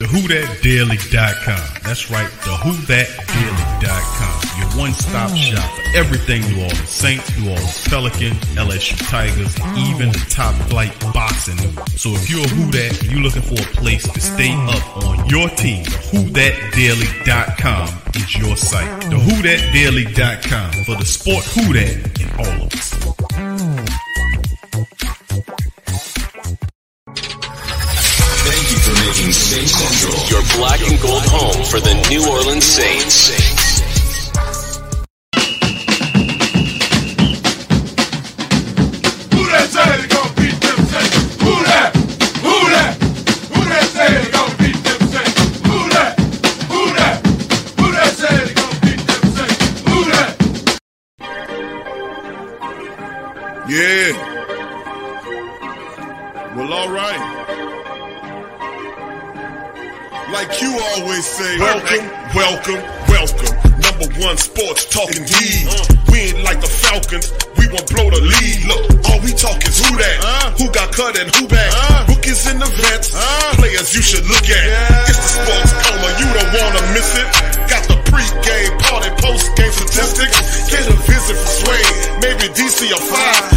The WhoDatDaily.com. That's right, the WhoDatDaily.com. Your one-stop shop for everything New Orleans Saints, New Orleans Pelicans, LSU Tigers, even the top flight boxing. So if you're a Who That and you're looking for a place to stay up on your team, WhoDatDaily.com is your site. The WhoDatDaily.com for the sport Who That and all of us. For making Saints Central your black and gold home for the New Orleans Saints. Who that say they gon' beat them Saints? Who that? Who that? Who that say they gon' beat them Saints? Who that? Who that? Who that say they gon' beat them Saints? Who that? Yeah. Well, all right. Like you always say, welcome, welcome, welcome. Number one sports talking heat. We ain't like the Falcons. We won't blow the lead. Look, all we talk is who that, uh. who got cut and who back. Uh. Rookies in the vets, uh. players you should look at. It's the sports coma, you don't wanna miss it. Got the pre-game party, post-game statistics. Get a visit for Sway, maybe DC or five.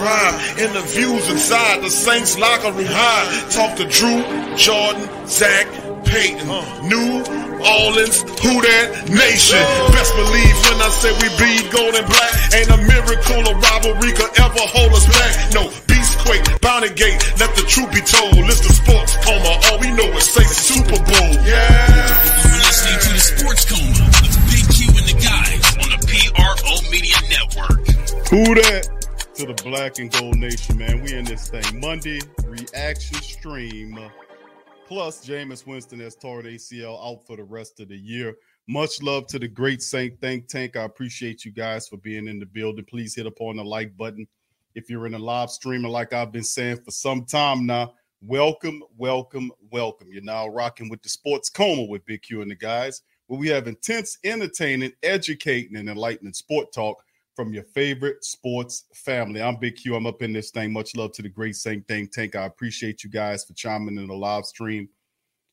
Subscribe. Interviews inside the Saints locker room high. Talk to Drew, Jordan, Zach, Peyton, New Orleans, who that nation. Best believe when I say we bleed gold and black. Ain't a miracle or rivalry could ever hold us back. No, Beastquake, Bounty Gate, let the truth be told. List the sports coma, all we know is say Super Bowl. Yeah. You're listening to the Sports Coma with Big Q and the guys on the PRO Media Network. Who that? To the Black and Gold Nation, man. We in this thing. Monday reaction stream. Plus, Jameis Winston has torn ACL out for the rest of the year. Much love to the great Saint Think Tank. I appreciate you guys for being in the building. Please hit upon the like button. If you're in a live streaming, like I've been saying for some time now, welcome, welcome, welcome. You're now rocking with the Sports Coma with Big Q and the guys, where we have intense, entertaining, educating, and enlightening sport talk from your favorite sports family. I'm Big Q. I'm up in this thing. Much love to the great Saint Think Tank. I appreciate you guys for chiming in the live stream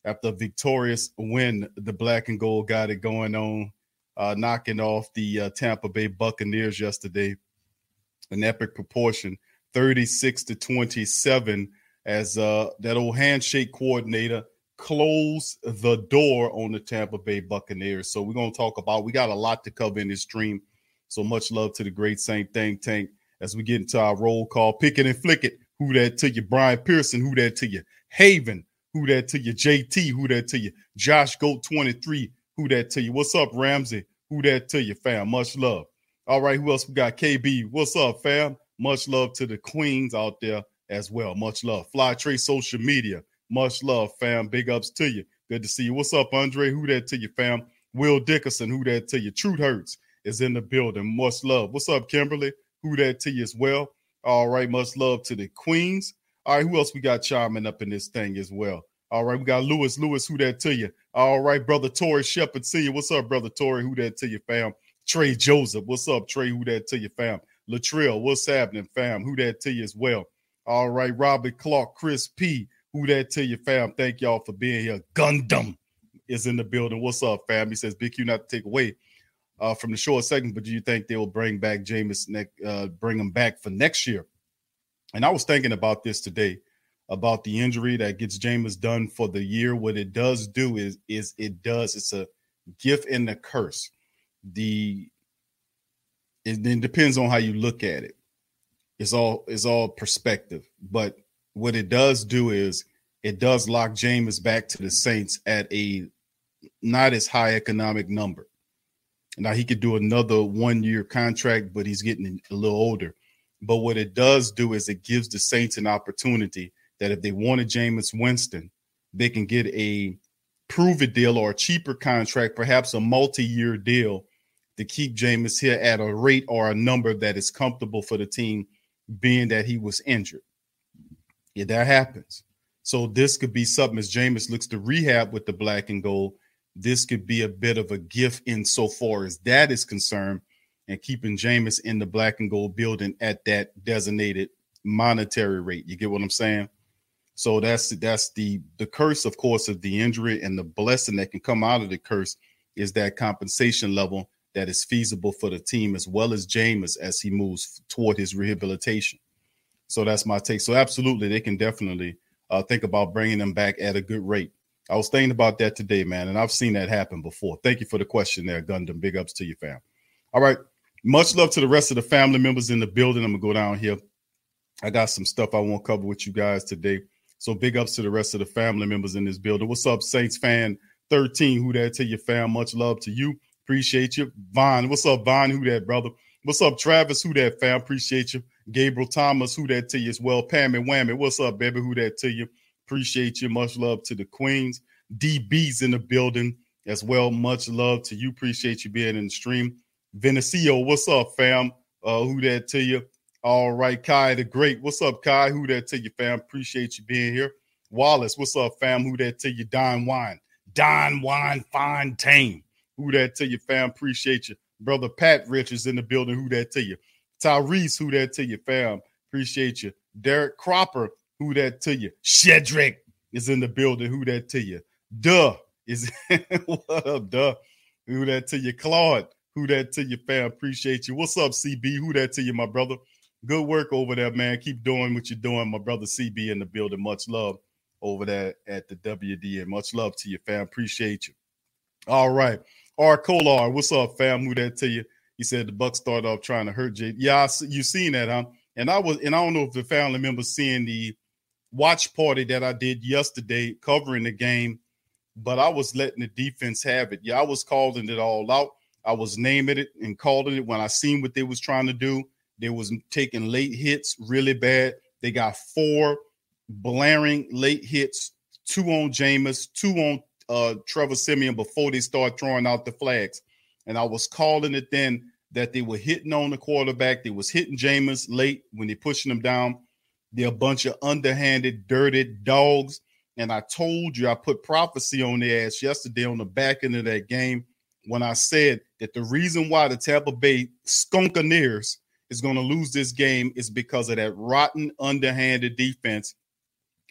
after a victorious win. The black and gold got it going on, uh, knocking off the uh, Tampa Bay Buccaneers yesterday. An epic proportion, 36 to 27, as uh, that old handshake coordinator closed the door on the Tampa Bay Buccaneers. So we're going to talk about. We got a lot to cover in this stream. So much love to the great Saint Think Tank as we get into our roll call. Pick it and flick it. Who that to you? Brian Pearson. Who that to you? Haven. Who that to you? JT. Who that to you? Josh Goat 23. Who that to you? What's up, Ramsey? Who that to you, fam? Much love. All right, who else we got? KB. What's up, fam? Much love to the queens out there as well. Much love. Fly Trey social media. Much love, fam. Big ups to you. Good to see you. What's up, Andre? Who that to you, fam? Will Dickerson. Who that to you? Truth Hurts is in the building. Much love. What's up, Kimberly? Who that to you as well? All right, much love to the queens. All right, who else we got chiming up in this thing as well? All right, we got Lewis. Lewis, who that to you? All right, brother Tori Shepard, see you. What's up, brother Tori? Who that to you, fam? Trey Joseph, what's up, Trey? Who that to you, fam? Latrell, what's happening, fam? Who that to you as well? All right, Robert Clark, Chris P. Who that to you, fam? Thank y'all for being here. Gundam is in the building. What's up, fam? He says, Big Q not to take away uh, from the short segment, but do you think they will bring back Jameis uh, bring him back for next year? And I was thinking about this today about the injury that gets Jameis done for the year. What it does do is is it does it's a gift and a curse. The it then depends on how you look at it. It's all it's all perspective. But what it does do is it does lock Jameis back to the Saints at a not as high economic number. Now he could do another one year contract, but he's getting a little older. But what it does do is it gives the Saints an opportunity that if they wanted Jameis Winston, they can get a prove it deal or a cheaper contract, perhaps a multi-year deal to keep Jameis here at a rate or a number that is comfortable for the team, being that he was injured. Yeah, that happens. So this could be something as Jameis looks to rehab with the black and gold. This could be a bit of a gift insofar as that is concerned, and keeping Jameis in the black and gold building at that designated monetary rate. You get what I'm saying? So that's that's the the curse, of course, of the injury and the blessing that can come out of the curse is that compensation level that is feasible for the team as well as Jameis as he moves toward his rehabilitation. So that's my take. So absolutely, they can definitely uh, think about bringing them back at a good rate. I was thinking about that today, man, and I've seen that happen before. Thank you for the question there, Gundam. Big ups to you, fam. All right. Much love to the rest of the family members in the building. I'm gonna go down here. I got some stuff I want to cover with you guys today. So big ups to the rest of the family members in this building. What's up, Saints fan 13? Who that to your fam? Much love to you. Appreciate you. Vaughn, what's up, Vaughn? Who that, brother? What's up, Travis? Who that, fam? Appreciate you. Gabriel Thomas, who that to you as well. Pam and Whammy, what's up, baby? Who that to you? Appreciate you. Much love to the Queens. DB's in the building as well. Much love to you. Appreciate you being in the stream. Venecio, what's up, fam? Uh, who that to you? All right, Kai the Great. What's up, Kai? Who that to you, fam? Appreciate you being here. Wallace, what's up, fam? Who that to you? Don Wine. Don Wine Fontaine. Who that to you, fam? Appreciate you. Brother Pat Richards in the building. Who that to you? Tyrese, who that to you, fam? Appreciate you. Derek Cropper, who that to you? Shedrick is in the building. Who that to you? Duh is what up, duh? Who that to you? Claude, who that to you, fam? Appreciate you. What's up, CB? Who that to you, my brother? Good work over there, man. Keep doing what you're doing, my brother CB in the building. Much love over there at the WD, and much love to you, fam. Appreciate you. All right. R. Kolar, what's up, fam? Who that to you? He said the Bucs started off trying to hurt Jay. Yeah, I, you seen that, huh? And I was, and I don't know if the family members seeing the watch party that I did yesterday covering the game, but I was letting the defense have it. Yeah, I was calling it all out. I was naming it and calling it when I seen what they was trying to do. They was taking late hits really bad. They got four blaring late hits, two on Jameis, two on uh, Trevor Siemian before they start throwing out the flags. And I was calling it then that they were hitting on the quarterback. They was hitting Jameis late when they pushing them down. They're a bunch of underhanded, dirty dogs. And I told you, I put prophecy on their ass yesterday on the back end of that game when I said that the reason why the Tampa Bay Skunkaneers is going to lose this game is because of that rotten, underhanded defense.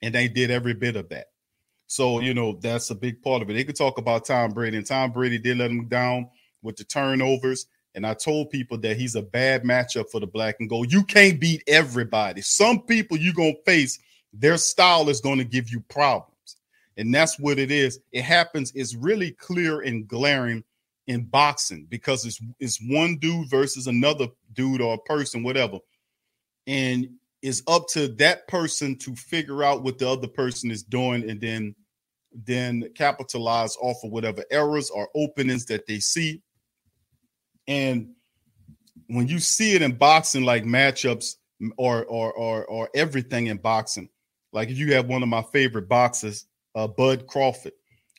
And they did every bit of that. So, you know, that's a big part of it. They could talk about Tom Brady, and Tom Brady did let them down with the turnovers. And I told people that he's a bad matchup for the black and gold. You can't beat everybody. Some people you're going to face, their style is going to give you problems. And that's what it is. It happens, it's really clear and glaring in boxing because it's it's one dude versus another dude or a person, whatever. And it's up to that person to figure out what the other person is doing and then then capitalize off of whatever errors or openings that they see. And when you see it in boxing, like matchups or or or or everything in boxing, like you have one of my favorite boxers, uh, Bud Crawford,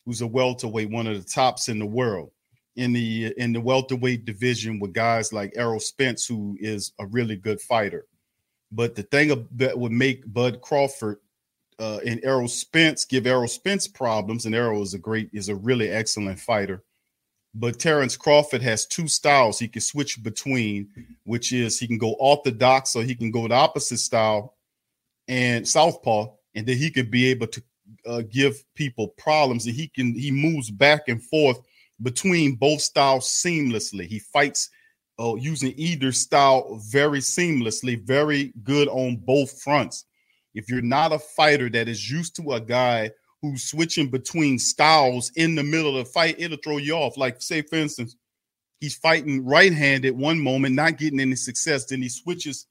who's a welterweight, one of the tops in the world in the in the welterweight division with guys like Errol Spence, who is a really good fighter. But the thing that would make Bud Crawford uh, and Errol Spence give Errol Spence problems, and Errol is a great, is a really excellent fighter. But Terrence Crawford has two styles he can switch between, which is he can go orthodox or he can go the opposite style and southpaw, and then he can be able to uh, give people problems. And he can he moves back and forth between both styles seamlessly. He fights uh, using either style very seamlessly, very good on both fronts. If you're not a fighter that is used to a guy who's switching between styles in the middle of the fight, it'll throw you off. Like, say, for instance, he's fighting right handed one moment, not getting any success. Then he switches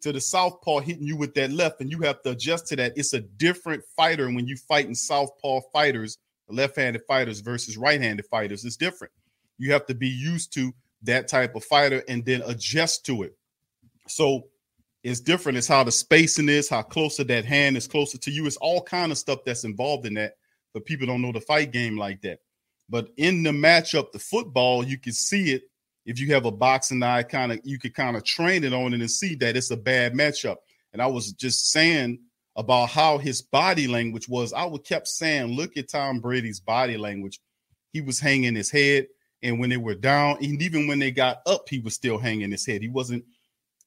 to the southpaw, hitting you with that left, and you have to adjust to that. It's a different fighter when you fighting southpaw fighters, left handed fighters versus right handed fighters. It's different. You have to be used to that type of fighter and then adjust to it. So it's different. It's how the spacing is, how closer that hand is closer to you. It's all kind of stuff that's involved in that, but people don't know the fight game like that. But in the matchup, the football, you can see it. If you have a boxing eye, kind of you could kind of train it on it and see that it's a bad matchup. And I was just saying about how his body language was. I would kept saying, look at Tom Brady's body language. He was hanging his head. And when they were down, and even when they got up, he was still hanging his head. He wasn't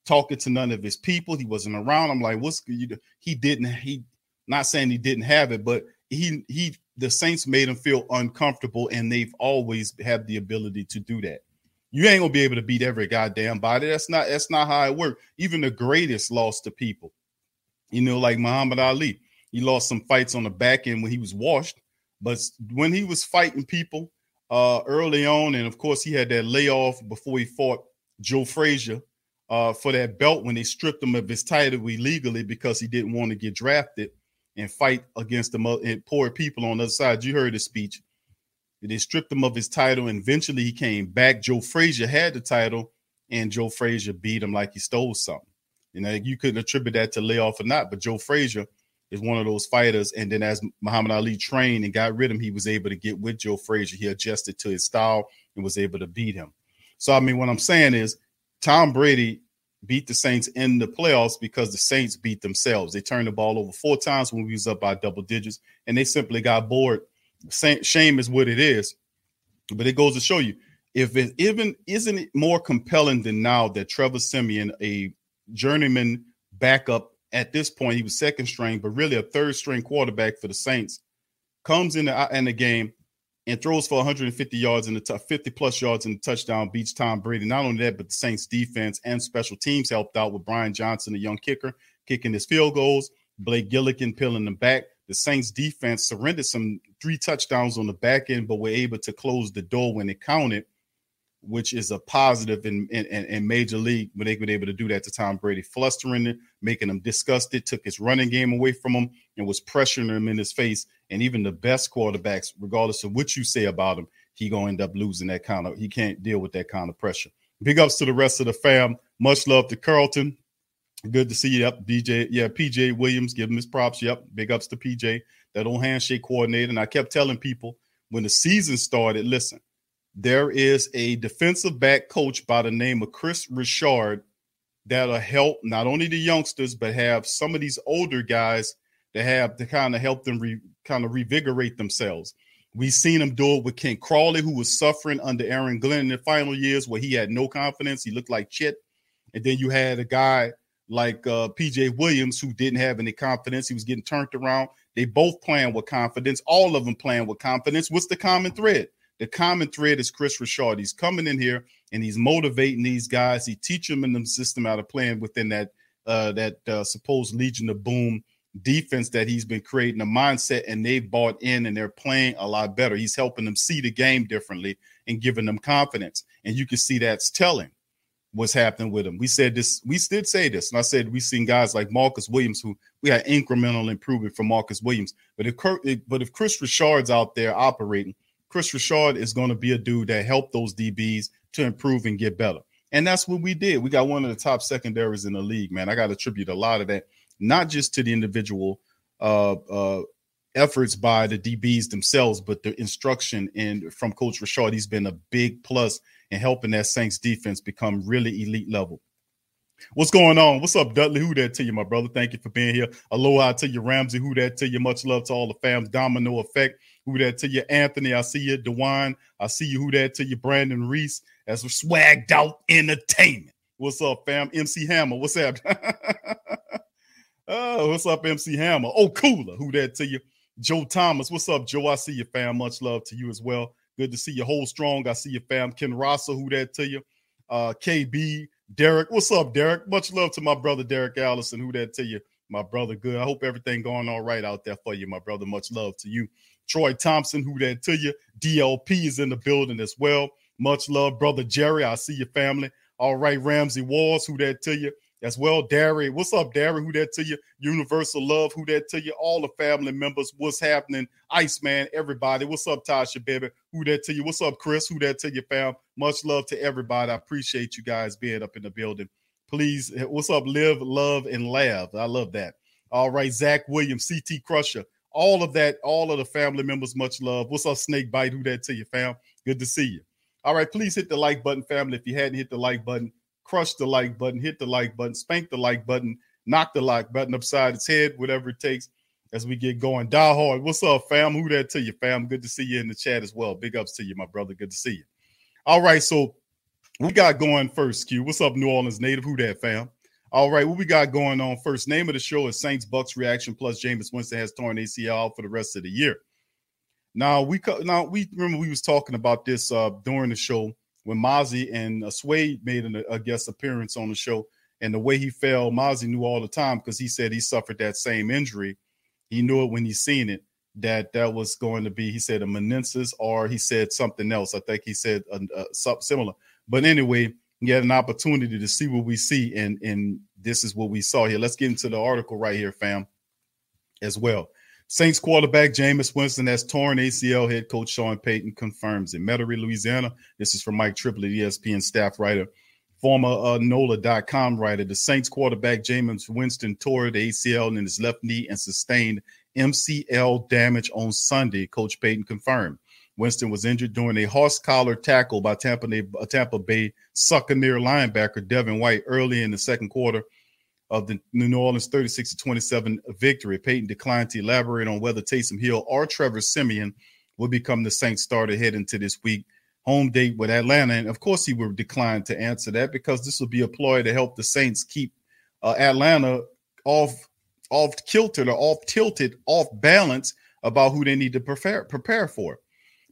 talking to none of his people. He wasn't around. I'm like, what's you? He didn't. He not saying he didn't have it, but he he the Saints made him feel uncomfortable, and they've always had the ability to do that. You ain't gonna be able to beat every goddamn body. That's not that's not how it works. Even the greatest lost to people. You know, like Muhammad Ali. He lost some fights on the back end when he was washed, but when he was fighting people uh, early on, and of course he had that layoff before he fought Joe Frazier uh, for that belt when they stripped him of his title illegally because he didn't want to get drafted and fight against the poor people on the other side. You heard his speech. They stripped him of his title, and eventually he came back. Joe Frazier had the title, and Joe Frazier beat him like he stole something. You know, you couldn't attribute that to layoff or not, but Joe Frazier is one of those fighters. And then as Muhammad Ali trained and got rid of him, he was able to get with Joe Frazier. He adjusted to his style and was able to beat him. So I mean, what I'm saying is Tom Brady beat the Saints in the playoffs because the Saints beat themselves. They turned the ball over four times when we was up by double digits, and they simply got bored. Shame is what it is, but it goes to show you if it even isn't it more compelling than now that Trevor Siemian, a journeyman backup at this point, he was second string, but really a third string quarterback for the Saints, comes in the in the game and throws for 150 yards in the t- 50 plus yards in the touchdown, beats Tom Brady. Not only that, but the Saints defense and special teams helped out with Brian Johnson, a young kicker, kicking his field goals. Blake Gillikin peeling them back. The Saints defense surrendered some three touchdowns on the back end, but were able to close the door when it counted which is a positive in, in, in major league when they've been able to do that to Tom Brady, flustering it, making him disgusted, took his running game away from him, and was pressuring him in his face. And even the best quarterbacks, regardless of what you say about him, he gonna end up losing that kind of. He can't deal with that kind of pressure. Big ups to the rest of the fam. Much love to Carlton. Good to see you up, DJ. Yeah, PJ Williams, give him his props. Yep, big ups to PJ, that old handshake coordinator. And I kept telling people when the season started, listen there is a defensive back coach by the name of Kris Richard that'll help not only the youngsters, but have some of these older guys to have to kind of help them re, kind of revigorate themselves. We've seen him do it with Ken Crawley, who was suffering under Aaron Glenn in the final years where he had no confidence. He looked like shit. And then you had a guy like uh, PJ Williams who didn't have any confidence. He was getting turned around. They both playing with confidence. All of them playing with confidence. What's the common thread? the common thread is Kris Richard. He's coming in here and he's motivating these guys. He teaching them in the system how to play within that uh, that uh, supposed Legion of Boom defense that he's been creating a mindset and they've bought in and they're playing a lot better. He's helping them see the game differently and giving them confidence. And you can see that's telling what's happening with him. We said this, we did say this, and I said we've seen guys like Marcus Williams who we had incremental improvement from Marcus Williams. But if but if Kris Richard's out there operating, Kris Richard is going to be a dude that helped those DBs to improve and get better. And that's what we did. We got one of the top secondaries in the league, man. I got to attribute a lot of that, not just to the individual uh, uh, efforts by the DBs themselves, but the instruction and from Coach Richard. He's been a big plus in helping that Saints defense become really elite level. What's going on? What's up, Dudley? Who that to you, my brother? Thank you for being here. Aloha to you, Ramsey. Who that to you? Much love to all the fams. Domino effect. Who that to you, Anthony? I see you, Dewan. I see you. Who that to you, Brandon Reese? As we swagged out entertainment. What's up, fam? MC Hammer. What's up? oh, what's up, MC Hammer? Oh, cooler. Who that to you? Joe Thomas. What's up, Joe? I see you, fam. Much love to you as well. Good to see you. Hold strong. I see you, fam. Ken Rosser. Who that to you? uh, KB, Derek. What's up, Derek? Much love to my brother Derek Allison. Who that to you, my brother? Good. I hope everything going all right out there for you, my brother. Much love to you. Troy Thompson, who that to you? DLP is in the building as well. Much love, brother Jerry. I see your family. All right, Ramsey Walls, who that to you? As well. Darry, what's up, Darry? Who that to you? Universal Love, who that to you? All the family members, what's happening? Iceman, everybody. What's up, Tasha, baby? Who that to you? What's up, Chris? Who that to you, fam? Much love to everybody. I appreciate you guys being up in the building. Please, eh, what's up? Live, love, and laugh. I love that. All right, Zach Williams, CT Crusher, all of that, all of the family members, much love. What's up, Snake Bite? Who that to you, fam? Good to see you. All right, please hit the like button, family. If you hadn't hit the like button, crush the like button, hit the like button, spank the like button, knock the like button upside its head, whatever it takes as we get going. Die hard. What's up, fam? Who that to you, fam? Good to see you in the chat as well. Big ups to you, my brother. Good to see you. All right, so we got going first, Q. What's up, New Orleans native? Who that, fam? All right, what we got going on first? Name of the show is Saints Bucs reaction. Plus, Jameis Winston has torn ACL for the rest of the year. Now we now we remember we was talking about this uh during the show when Mozzie and uh, Sway made an, a guest appearance on the show, and the way he fell, Mozzie knew all the time because he said he suffered that same injury. He knew it when he seen it that that was going to be. He said a meniscus, or he said something else. I think he said uh, uh, something similar. But anyway, he had an opportunity to see what we see, and and this is what we saw here. Let's get into the article right here, fam, as well. Saints quarterback Jameis Winston has torn ACL. Head coach Sean Payton confirms in Metairie, Louisiana. This is from Mike Triplett, ESPN staff writer, former uh, NOLA.com writer. The Saints quarterback Jameis Winston tore the ACL in his left knee and sustained MCL damage on Sunday. Coach Payton confirmed. Winston was injured during a horse collar tackle by Tampa Bay, Tampa Bay Succaneer linebacker Devin White early in the second quarter of the New Orleans 36 to 27 victory. Payton declined to elaborate on whether Taysom Hill or Trevor Siemian will become the Saints starter heading to this week home date with Atlanta. And of course, he would decline to answer that because this will be a ploy to help the Saints keep uh, Atlanta off off kilter or off tilted, off balance about who they need to prepare prepare for.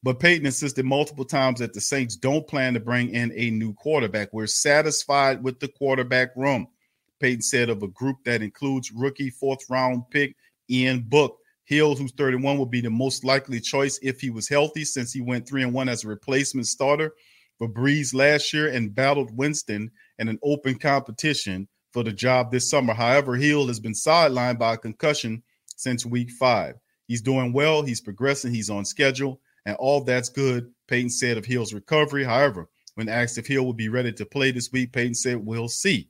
But Payton insisted multiple times that the Saints don't plan to bring in a new quarterback. We're satisfied with the quarterback room. Payton said of a group that includes rookie fourth round pick Ian Book. Hills, who's 31, would be the most likely choice if he was healthy, since he went three and one as a replacement starter for Brees last year and battled Winston in an open competition for the job this summer. However, Hill has been sidelined by a concussion since week five. He's doing well, he's progressing, he's on schedule, and all that's good, Payton said of Hill's recovery. However, when asked if Hill would be ready to play this week, Payton said, We'll see.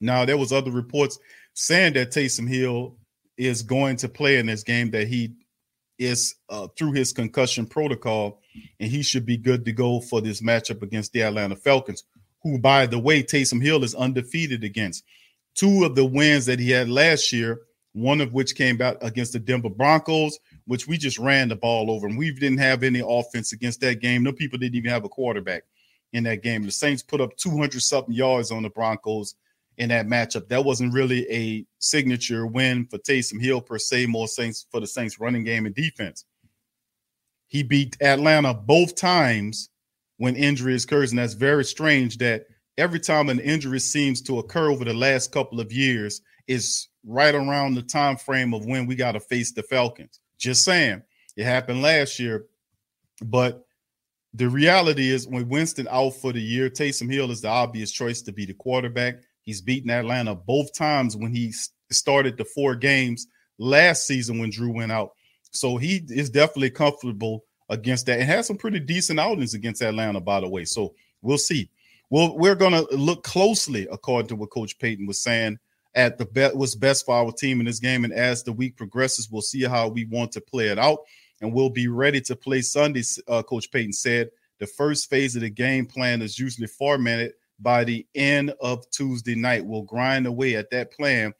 Now there was other reports saying that Taysom Hill is going to play in this game that he is uh, through his concussion protocol and he should be good to go for this matchup against the Atlanta Falcons, who by the way Taysom Hill is undefeated against. Two of the wins that he had last year, one of which came out against the Denver Broncos, which we just ran the ball over and we didn't have any offense against that game. No people didn't even have a quarterback in that game. The Saints put up 200 something yards on the Broncos in that matchup. That wasn't really a signature win for Taysom Hill per se, more Saints for the Saints running game and defense. He beat Atlanta both times when injury occurs, and that's very strange that every time an injury seems to occur over the last couple of years is right around the time frame of when we got to face the Falcons. Just saying, it happened last year, but the reality is when Winston out for the year, Taysom Hill is the obvious choice to be the quarterback. He's beaten Atlanta both times when he started the four games last season when Drew went out. So he is definitely comfortable against that and had some pretty decent outings against Atlanta, by the way. So we'll see. Well, we're going to look closely, according to what Coach Payton was saying, at the bet what's best for our team in this game. And as the week progresses, we'll see how we want to play it out and we'll be ready to play Sunday. Uh, Coach Payton said the first phase of the game plan is usually formatted by the end of Tuesday night. We'll grind away at that plan,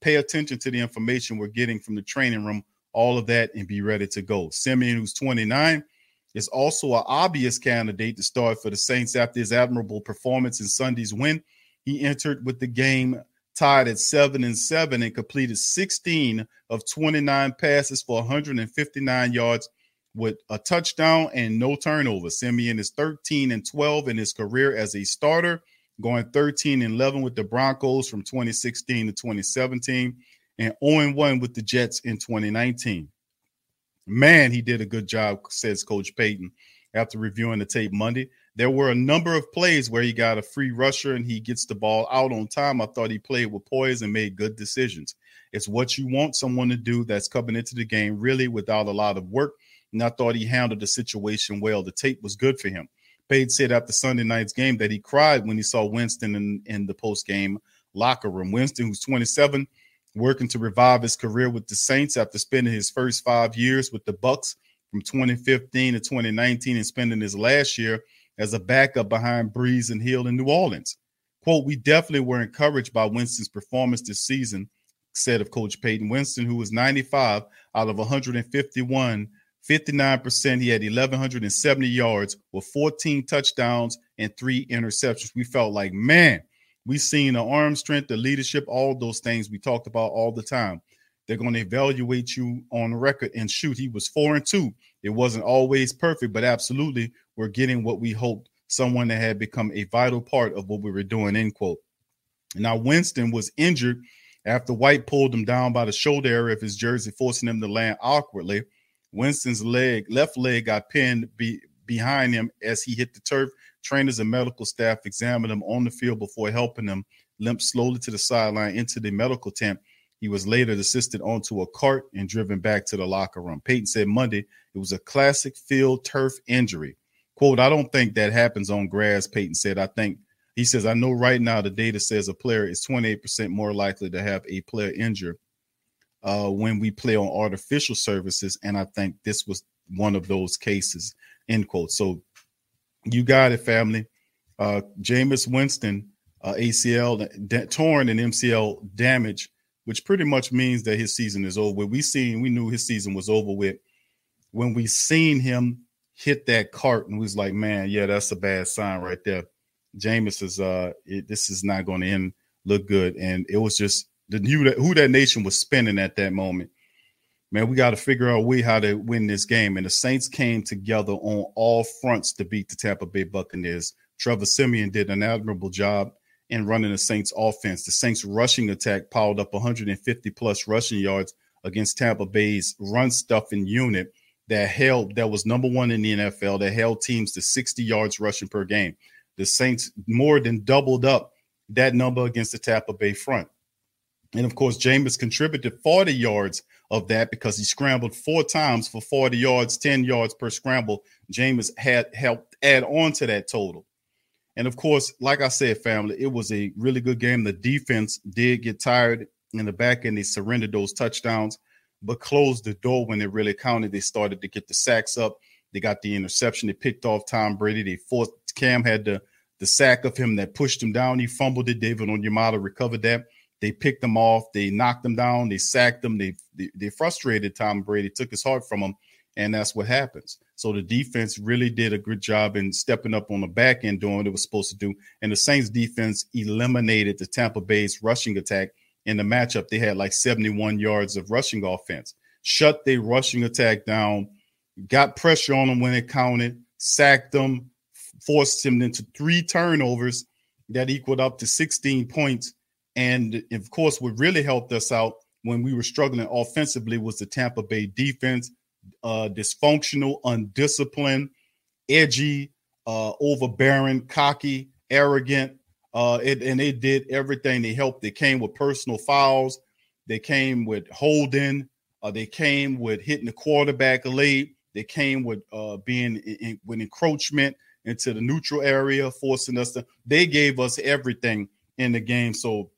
pay attention to the information we're getting from the training room, all of that, and be ready to go. Siemian, who's 29, is also an obvious candidate to start for the Saints after his admirable performance in Sunday's win. He entered with the game tied at seven and seven and completed 16 of 29 passes for 159 yards with a touchdown and no turnover. Siemian is 13 and 12 in his career as a starter, going 13 and 11 with the Broncos from 2016 to 2017, and 0 1 with the Jets in 2019. Man, he did a good job, says Coach Payton after reviewing the tape Monday. There were a number of plays where he got a free rusher and he gets the ball out on time. I thought he played with poise and made good decisions. It's what you want someone to do that's coming into the game really without a lot of work. And I thought he handled the situation well. The tape was good for him. Pate said after Sunday night's game that he cried when he saw Winston in, in the post game locker room. Winston, who's 27, working to revive his career with the Saints after spending his first five years with the Bucs from 2015 to 2019 and spending his last year as a backup behind Brees and Hill in New Orleans. Quote, we definitely were encouraged by Winston's performance this season, said of Coach Payton. Winston, who was 95 out of 151, 59%. He had 1,170 yards with 14 touchdowns and three interceptions. We felt like, man, we seen the arm strength, the leadership, all those things we talked about all the time. They're going to evaluate you on record and shoot. He was four and two. It wasn't always perfect, but absolutely we're getting what we hoped. Someone that had become a vital part of what we were doing. End quote. Now Winston was injured after White pulled him down by the shoulder area of his jersey, forcing him to land awkwardly. Winston's leg, left leg, got pinned be, behind him as he hit the turf. Trainers and medical staff examined him on the field before helping him limp slowly to the sideline into the medical tent he was later assisted onto a cart and driven back to the locker room. Payton said Monday it was a classic field turf injury. Quote, I don't think that happens on grass, Payton said. I think he says, I know right now the data says a player is 28% more likely to have a player injured uh, when we play on artificial surfaces. And I think this was one of those cases, end quote. So you got it, family. Uh, Jameis Winston, uh, ACL torn and MCL damage which pretty much means that his season is over. We seen, we knew his season was over with when we seen him hit that cart and was like, man, yeah, that's a bad sign right there. Jameis is uh it, this is not going to end look good. And it was just the that who that nation was spending at that moment. Man, we got to figure out way how to win this game. And the Saints came together on all fronts to beat the Tampa Bay Buccaneers. Trevor Siemian did an admirable job in running the Saints offense. The Saints rushing attack piled up 150 plus rushing yards against Tampa Bay's run stuffing unit that held that was number one in the NFL that held teams to 60 yards rushing per game. The Saints more than doubled up that number against the Tampa Bay front. And of course, Jameis contributed 40 yards of that because he scrambled four times for 40 yards, 10 yards per scramble. Jameis had helped add on to that total. And of course, like I said, family, it was a really good game. The defense did get tired in the back end. They surrendered those touchdowns, but closed the door when it really counted. They started to get the sacks up. They got the interception. They picked off Tom Brady. They forced Cam had the the sack of him that pushed him down. He fumbled it. David Onyemata recovered that. They picked them off. They knocked them down. They sacked them. They, they, they frustrated Tom Brady, took his heart from him, and that's what happens. So the defense really did a good job in stepping up on the back end, doing what it was supposed to do. And the Saints defense eliminated the Tampa Bay's rushing attack in the matchup. They had like 71 yards of rushing offense, shut their rushing attack down, got pressure on them when it counted, sacked them, forced him into three turnovers that equaled up to 16 points. And of course, what really helped us out when we were struggling offensively was the Tampa Bay defense uh, dysfunctional, undisciplined, edgy, uh, overbearing, cocky, arrogant. Uh, it, and they did everything. They helped. They came with personal fouls. They came with holding. Uh, they came with hitting the quarterback late. They came with uh, being in, in, with encroachment into the neutral area, forcing us to. They gave us everything in the game. So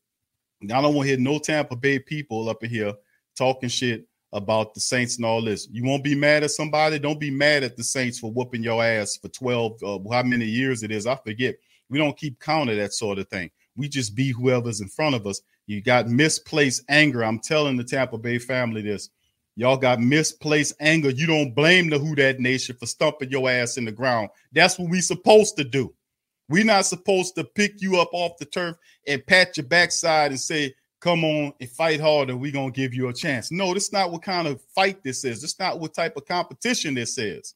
I don't want to hear no Tampa Bay people up in here talking shit about the Saints and all this. You won't be mad at somebody. Don't be mad at the Saints for whooping your ass for 12, uh, how many years it is. I forget. We don't keep count of that sort of thing. We just be whoever's in front of us. You got misplaced anger. I'm telling the Tampa Bay family this. Y'all got misplaced anger. You don't blame the Who That Nation for stumping your ass in the ground. That's what we supposed to do. We're not supposed to pick you up off the turf and pat your backside and say, come on and fight harder. We're gonna give you a chance. No, that's not what kind of fight this is. It's not what type of competition this is.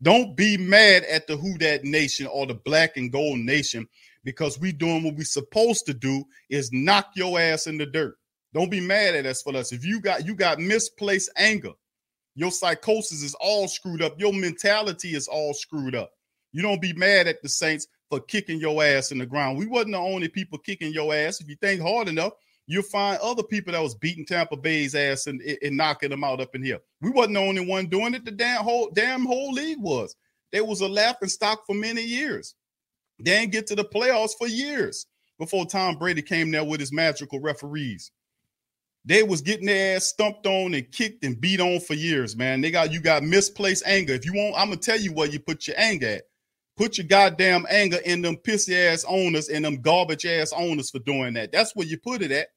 Don't be mad at the Who That Nation or the Black and Gold Nation because we doing what we supposed to do is knock your ass in the dirt. Don't be mad at us for us. If you got you got misplaced anger, your psychosis is all screwed up. Your mentality is all screwed up. You don't be mad at the Saints for kicking your ass in the ground. We wasn't the only people kicking your ass. If you think hard enough, you'll find other people that was beating Tampa Bay's ass and, and knocking them out up in here. We wasn't the only one doing it. The damn whole damn whole league was. They was a laughing stock for many years. They didn't get to the playoffs for years before Tom Brady came there with his magical referees. They was getting their ass stumped on and kicked and beat on for years, man. They got you got misplaced anger. If you want, I'm gonna tell you where you put your anger at. Put your goddamn anger in them pissy ass owners and them garbage ass owners for doing that. That's where you put it at.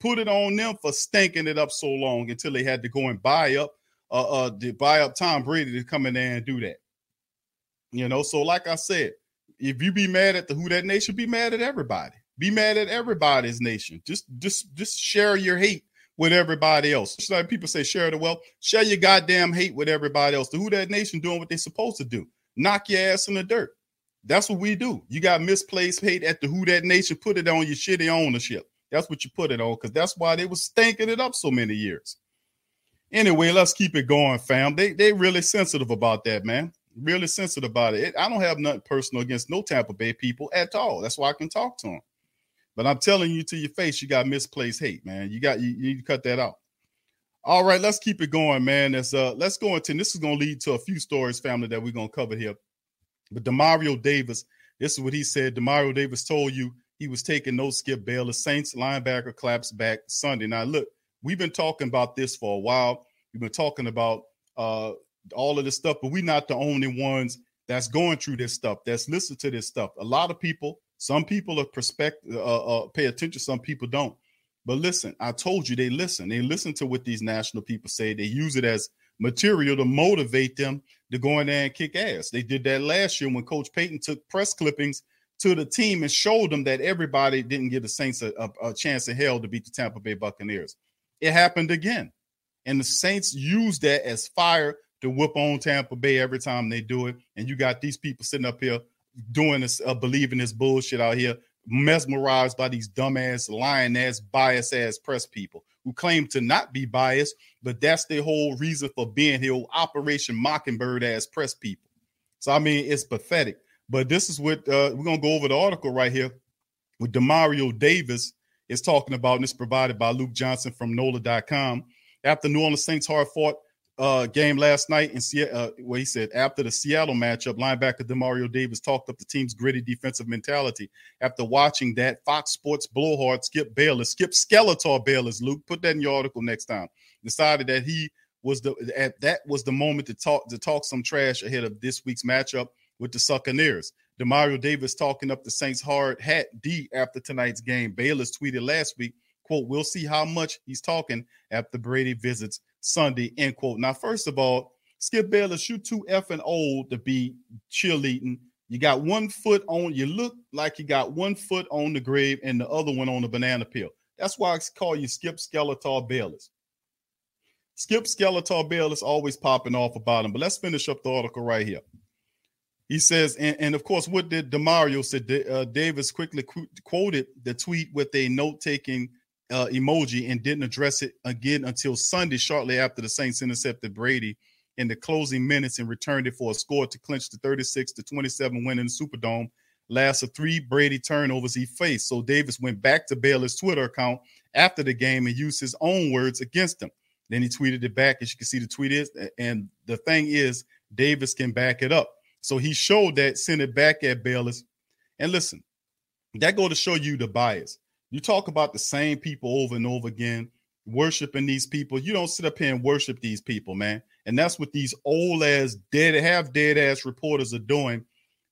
Put it on them for stinking it up so long until they had to go and buy up, uh, uh, to buy up Tom Brady to come in there and do that. You know, so like I said, if you be mad at the Who That Nation, be mad at everybody. Be mad at everybody's nation. Just, just, just share your hate with everybody else. Just like people say, share the wealth, share your goddamn hate with everybody else. The Who That Nation doing what they're supposed to do. Knock your ass in the dirt. That's what we do. You got misplaced hate at the Who That Nation, put it on your shitty ownership. That's what you put it on, because that's why they was stinking it up so many years. Anyway, let's keep it going, fam. They they really sensitive about that, man. Really sensitive about it. I don't have nothing personal against no Tampa Bay people at all. That's why I can talk to them. But I'm telling you to your face, you got misplaced hate, man. You got you, you need to cut that out. All right, let's keep it going, man. Let's uh let's go into this is gonna lead to a few stories, family, that we're gonna cover here. But Demario Davis, this is what he said. Demario Davis told you he was taking no skip bail. The Saints linebacker claps back Sunday. Now, look, we've been talking about this for a while. We've been talking about uh all of this stuff, but we're not the only ones that's going through this stuff, that's listening to this stuff. A lot of people some people are perspective, uh, uh, pay attention, some people don't. But listen, I told you they listen. They listen to what these national people say. They use it as material to motivate them to go in there and kick ass. They did that last year when Coach Payton took press clippings to the team and showed them that everybody didn't give the Saints a, a, a chance in hell to beat the Tampa Bay Buccaneers. It happened again. And the Saints use that as fire to whip on Tampa Bay every time they do it. And you got these people sitting up here doing this, uh, believing this bullshit out here, mesmerized by these dumbass, lying ass, bias ass press people who claim to not be biased, but that's the whole reason for being here. Operation Mockingbird ass press people. So I mean, it's pathetic. But this is what uh, we're gonna go over the article right here with Demario Davis is talking about, and it's provided by Luke Johnson from NOLA.com. After New Orleans Saints hard fought uh, game last night in Seattle, uh, where he said after the Seattle matchup, linebacker Demario Davis talked up the team's gritty defensive mentality. After watching that, Fox Sports blowhard Skip Bayless, Skip Skeletor Bayless, Luke, put that in your article next time. Decided that he was the at that was the moment to talk to talk some trash ahead of this week's matchup with the Succaneers. Demario Davis talking up the Saints hard hat D after tonight's game. Bayless tweeted last week, quote, we'll see how much he's talking after Brady visits Sunday, end quote. Now, first of all, Skip Bayless, you too effing old to be cheerleading. You got one foot on, you look like you got one foot on the grave and the other one on the banana peel. That's why I call you Skip Skeletor Bayless. Skip Skeletor Bayless always popping off about him. But let's finish up the article right here. He says, and, and of course, what did Demario said? Uh, Davis quickly qu- quoted the tweet with a note-taking uh, emoji and didn't address it again until Sunday, shortly after the Saints intercepted Brady in the closing minutes and returned it for a score to clinch the 36 to 27 win in the Superdome. Last of three Brady turnovers he faced. So Davis went back to Bayless's Twitter account after the game and used his own words against him. Then he tweeted it back, as you can see the tweet is. And the thing is, Davis can back it up. So he showed that, sent it back at Bayless's. And listen, that go to show you the bias. You talk about the same people over and over again, worshiping these people. You don't sit up here and worship these people, man. And that's what these old ass, dead, half dead ass reporters are doing,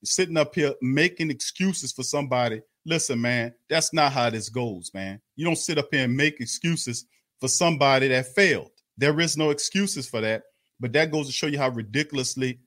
sitting up here making excuses for somebody. Listen, man, that's not how this goes, man. You don't sit up here and make excuses for somebody that failed. There is no excuses for that. But that goes to show you how ridiculously,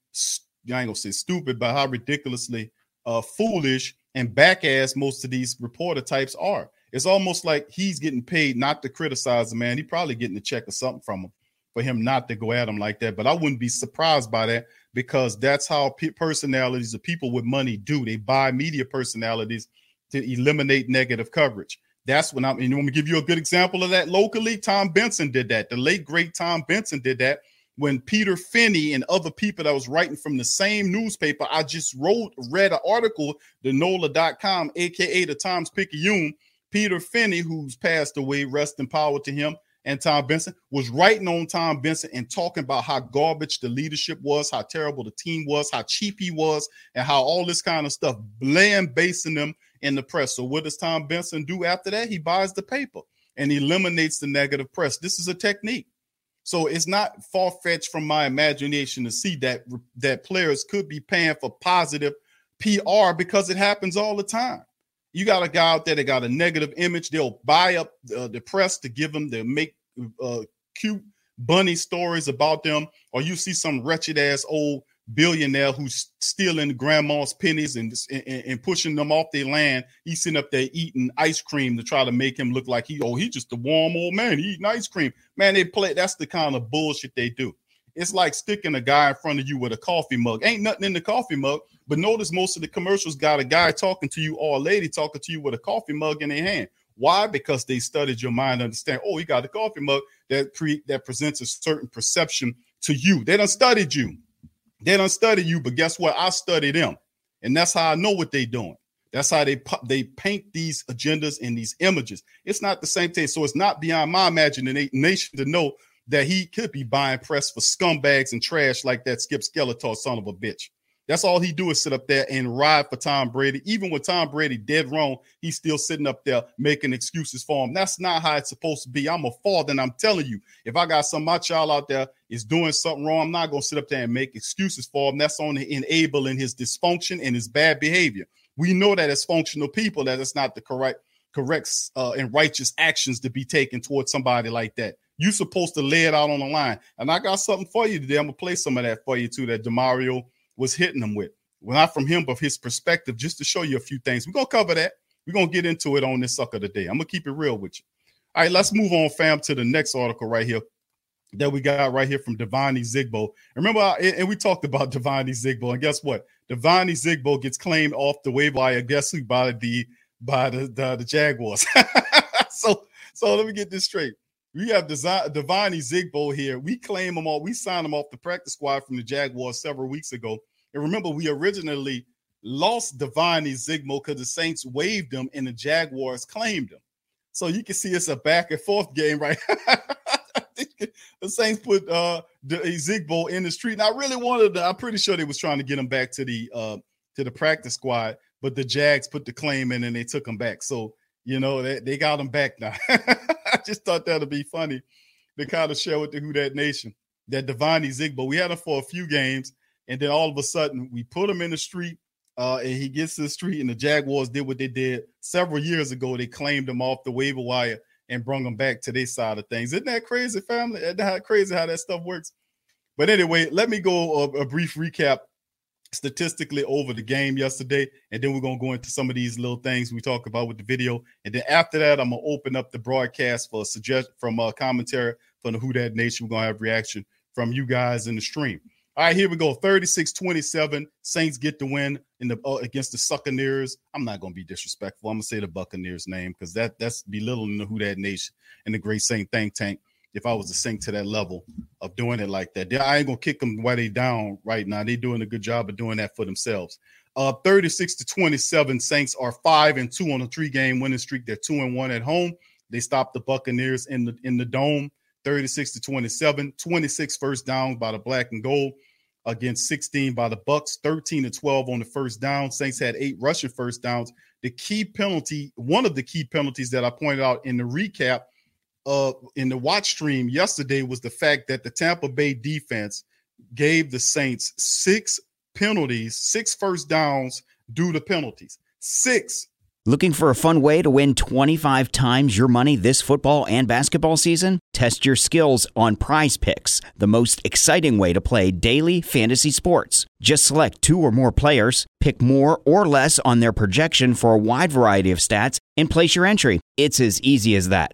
I ain't gonna say stupid, but how ridiculously uh, foolish and back ass most of these reporter types are. It's almost like he's getting paid not to criticize the man. He probably getting a check or something from him for him not to go at him like that. But I wouldn't be surprised by that because that's how pe- personalities of people with money do. They buy media personalities to eliminate negative coverage. That's when I'm. And want me to give you a good example of that locally? Tom Benson did that. The late great Tom Benson did that when Peter Finney and other people that was writing from the same newspaper. I just wrote, read an article, the NOLA.com, aka the Times Picayune Peter Finney, who's passed away, rest in power to him, and Tom Benson was writing on Tom Benson and talking about how garbage the leadership was, how terrible the team was, how cheap he was, and how all this kind of stuff, bland basing them in the press. So, what does Tom Benson do after that? He buys the paper and eliminates the negative press. This is a technique. So it's not far fetched from my imagination to see that that players could be paying for positive PR because it happens all the time. You got a guy out there that got a negative image. They'll buy up uh, the press to give them, to make uh, cute bunny stories about them. Or you see some wretched ass old billionaire who's stealing grandma's pennies and, and, and pushing them off their land. He's sitting up there eating ice cream to try to make him look like he, oh, he's just a warm old man. He eating ice cream. Man, they play. That's the kind of bullshit they do. It's like sticking a guy in front of you with a coffee mug. Ain't nothing in the coffee mug, but notice most of the commercials got a guy talking to you or a lady talking to you with a coffee mug in their hand. Why? Because they studied your mind, understand. Oh, you got a coffee mug that pre that presents a certain perception to you. They don't studied you. They don't study you, but guess what? I study them, and that's how I know what they're doing. That's how they they paint these agendas and these images. It's not the same thing. So it's not beyond my imagination to know that he could be buying press for scumbags and trash like that Skip Skeletor son of a bitch. That's all he do is sit up there and ride for Tom Brady. Even with Tom Brady dead wrong, he's still sitting up there making excuses for him. That's not how it's supposed to be. I'm a father, and I'm telling you, if I got some my child out there is doing something wrong, I'm not gonna sit up there and make excuses for him. That's only enabling his dysfunction and his bad behavior. We know that as functional people, that it's not the correct, correct, uh, and righteous actions to be taken towards somebody like that. You're supposed to lay it out on the line. And I got something for you today. I'm gonna play some of that for you too. That Demario was hitting them with. Well, not from him, but his perspective, just to show you a few things. We're gonna cover that. We're gonna get into it on this sucker today. I'm gonna keep it real with you. All right, let's move on, fam, to the next article right here that we got right here from Devine Ozigbo. Remember, I, and we talked about Devine Ozigbo, and guess what? Devine Ozigbo gets claimed off the waiver wire. Guess who? By the by the the, the Jaguars. so so let me get this straight. We have Devine Ozigbo here. We claim him all. We signed him off the practice squad from the Jaguars several weeks ago. And remember, we originally lost Devine Zigbo because the Saints waived him and the Jaguars claimed him. So you can see it's a back and forth game, right? the Saints put uh the Ozigbo in the street. And I really wanted to, I'm pretty sure they was trying to get him back to the uh to the practice squad, but the Jags put the claim in and they took him back. So you know, they, they got him back now. I just thought that'd be funny to kind of share with the Who Dat Nation that Devine Ozigbo. We had him for a few games, and then all of a sudden we put him in the street, uh, and he gets to the street, and the Jaguars did what they did several years ago. They claimed him off the waiver wire and brought him back to their side of things. Isn't that crazy, family? Isn't that crazy how that stuff works? But anyway, let me go a, a brief recap statistically over the game yesterday, and then we're gonna go into some of these little things we talk about with the video, and then after that, I'm gonna open up the broadcast for a suggestion from a commentary from the Who Dat Nation. We're gonna have reaction from you guys in the stream. All right, here we go. 36-27. Saints get the win in the uh, against the Succaneers. I'm not gonna be disrespectful. I'm gonna say the Buccaneers name because that that's belittling the Who Dat Nation and the Great Saint Think Tank. If I was to sink to that level of doing it like that. I ain't gonna kick them while they down right now. They doing a good job of doing that for themselves. Uh, 36 to 27, Saints are five and two on a three game winning streak. They're two and one at home. They stopped the Buccaneers in the in the dome, 36 to 27, 26 first downs by the black and gold against 16 by the Bucs, 13 to 12 on the first down. Saints had eight rushing first downs. The key penalty, one of the key penalties that I pointed out in the recap uh in the watch stream yesterday was the fact that the Tampa Bay defense gave the Saints six penalties, six first downs due to penalties. Six Looking for a fun way to win 25 times your money this football and basketball season? Test your skills on prize picks, the most exciting way to play daily fantasy sports. Just select two or more players, pick more or less on their projection for a wide variety of stats, and place your entry. It's as easy as that.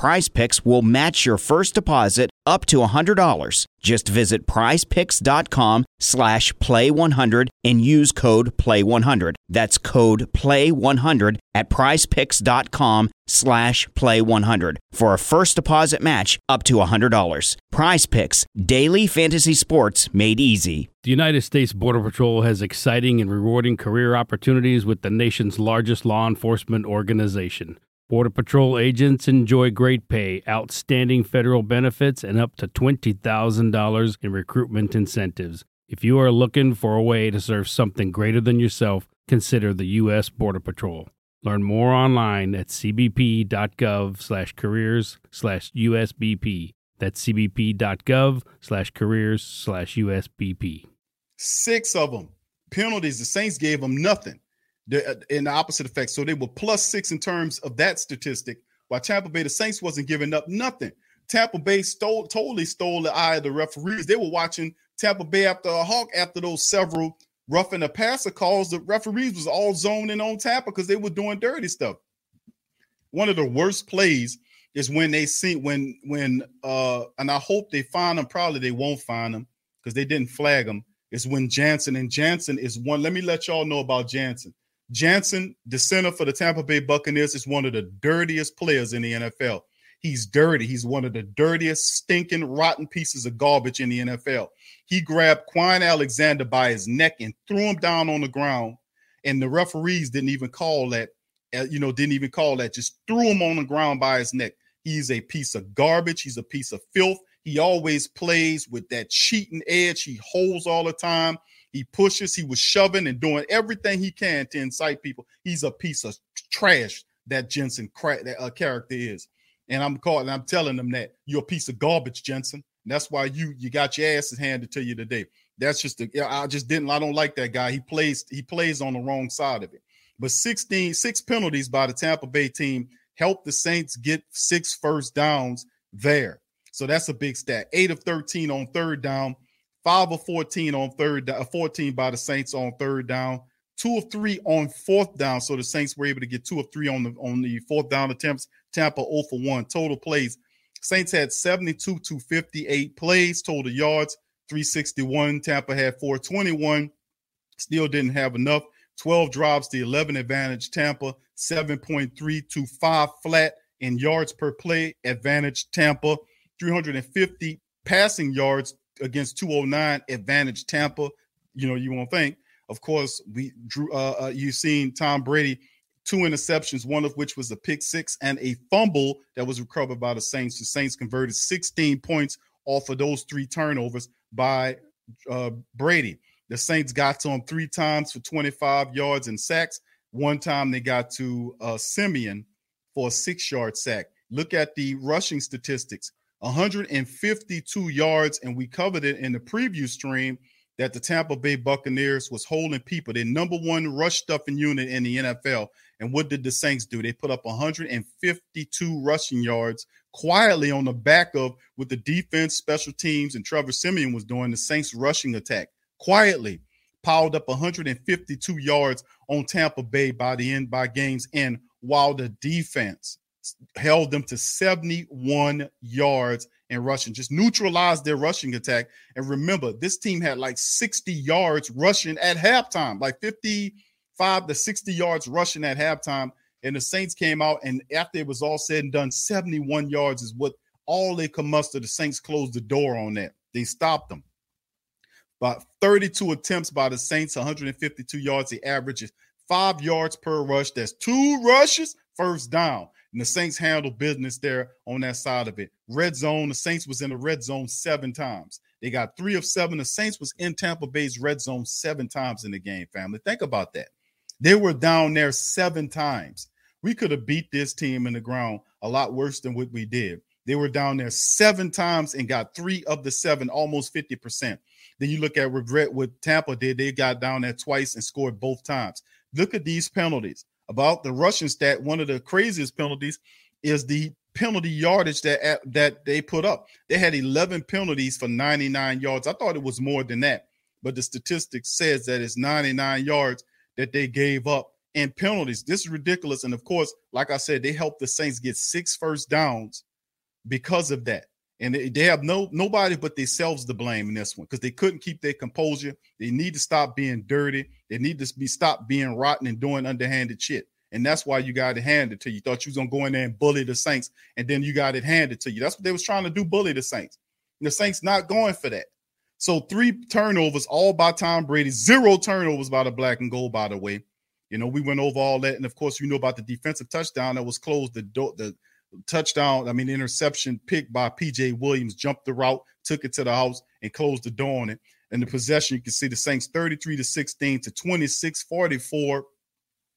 Prize Picks will match your first deposit up to $100. Just visit prizepicks.com slash play100 and use code play100. That's code play100 at prizepicks.com slash play100 for a first deposit match up to $100. Prize Picks, daily fantasy sports made easy. The United States Border Patrol has exciting and rewarding career opportunities with the nation's largest law enforcement organization. Border Patrol agents enjoy great pay, outstanding federal benefits, and up to $20,000 in recruitment incentives. If you are looking for a way to serve something greater than yourself, consider the U.S. Border Patrol. Learn more online at cbp.gov slash careers slash USBP. That's cbp.gov slash careers slash USBP. Six of them. Penalties. The Saints gave them nothing. Uh, in the opposite effect. So they were plus six in terms of that statistic, while Tampa Bay, the Saints wasn't giving up nothing. Tampa Bay stole totally stole the eye of the referees. They were watching Tampa Bay after a hawk after those several roughing the passer calls. The referees was all zoning on Tampa because they were doing dirty stuff. One of the worst plays is when they see when when uh and I hope they find them. Probably they won't find them because they didn't flag them. Is when Jensen and Jensen is one. Let me let y'all know about Jensen. Jensen, the center for the Tampa Bay Buccaneers, is one of the dirtiest players in the NFL. He's dirty. He's one of the dirtiest, stinking, rotten pieces of garbage in the NFL. He grabbed Kwon Alexander by his neck and threw him down on the ground. And the referees didn't even call that, uh, you know, didn't even call that, just threw him on the ground by his neck. He's a piece of garbage. He's a piece of filth. He always plays with that cheating edge. He holds all the time. He pushes, he was shoving and doing everything he can to incite people. He's a piece of trash that Jensen cra- that, uh, character is. And I'm calling, I'm telling them that you're a piece of garbage, Jensen. And that's why you you got your asses handed to you today. That's just the I just didn't I don't like that guy. He plays he plays on the wrong side of it. But 16 six penalties by the Tampa Bay team helped the Saints get six first downs there. So that's a big stat. 8 of 13 on third down, five of 14 on third, uh, 14 by the Saints on third down, two of three on fourth down. So the Saints were able to get two of three on the on the fourth down attempts. Tampa 0 for 1. Total plays. Saints had 72 to 58 plays, total yards 361. Tampa had 421. Still didn't have enough. 12 drops, the 11 advantage. Tampa 7.3 to 5 flat in yards per play advantage. Tampa 350 passing yards against 209 advantage Tampa. You know, you won't think. Of course, we drew. Uh, uh, you've seen Tom Brady two interceptions, one of which was a pick six and a fumble that was recovered by the Saints. The Saints converted 16 points off of those three turnovers by uh, Brady. The Saints got to him three times for 25 yards and sacks. One time they got to uh, Siemian for a six yard sack. Look at the rushing statistics 152 yards, and we covered it in the preview stream that the Tampa Bay Buccaneers was holding people. Their number one rush stuffing unit in the NFL. And what did the Saints do? They put up 152 rushing yards quietly on the back of what the defense, special teams, and Trevor Siemian was doing the Saints rushing attack quietly. piled up 152 yards on Tampa Bay by the end by game's end, while the defense held them to 71 yards in rushing, just neutralized their rushing attack. And remember, this team had like 60 yards rushing at halftime, like 55 to 60 yards rushing at halftime. And the Saints came out, and after it was all said and done, 71 yards is what all they could muster. The Saints closed the door on that. They stopped them. About 32 attempts by the Saints, 152 yards. The average is five yards per rush. That's two rushes, first down. And the Saints handled business there on that side of it. Red zone, the Saints was in the red zone seven times. They got three of seven. The Saints was in Tampa Bay's red zone seven times in the game, family. Think about that. They were down there seven times. We could have beat this team in the ground a lot worse than what we did. They were down there seven times and got three of the seven, almost 50%. Then you look at regret what Tampa did. They got down there twice and scored both times. Look at these penalties about the Russian stat, one of the craziest penalties is the penalty yardage that that they put up. They had 11 penalties for 99 yards. I thought it was more than that, but the statistics says that it's 99 yards that they gave up in penalties. This is ridiculous. And of course, like I said, they helped the Saints get six first downs because of that and they, have no nobody but themselves to blame in this one because they couldn't keep their composure. They need to stop being dirty. They need to be stop being rotten and doing underhanded shit. And that's why you got it handed to you. you thought you was gonna go in there and bully the Saints, and then you got it handed to you. That's what they was trying to do, bully the Saints. And the Saints not going for that. So three turnovers, all by Tom Brady, zero turnovers by the black and gold, by the way. You know, we went over all that, and of course, you know about the defensive touchdown that was closed. The door, the touchdown, I mean, interception pick by PJ Williams, jumped the route, took it to the house, and closed the door on it. And the possession, you can see the Saints 33 to 16 to 26 44.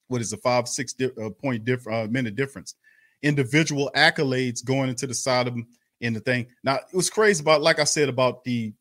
What is a five, six di- uh, point diff- uh, minute difference? Individual accolades going into the side of them in the thing. Now, it was crazy about, like I said, about the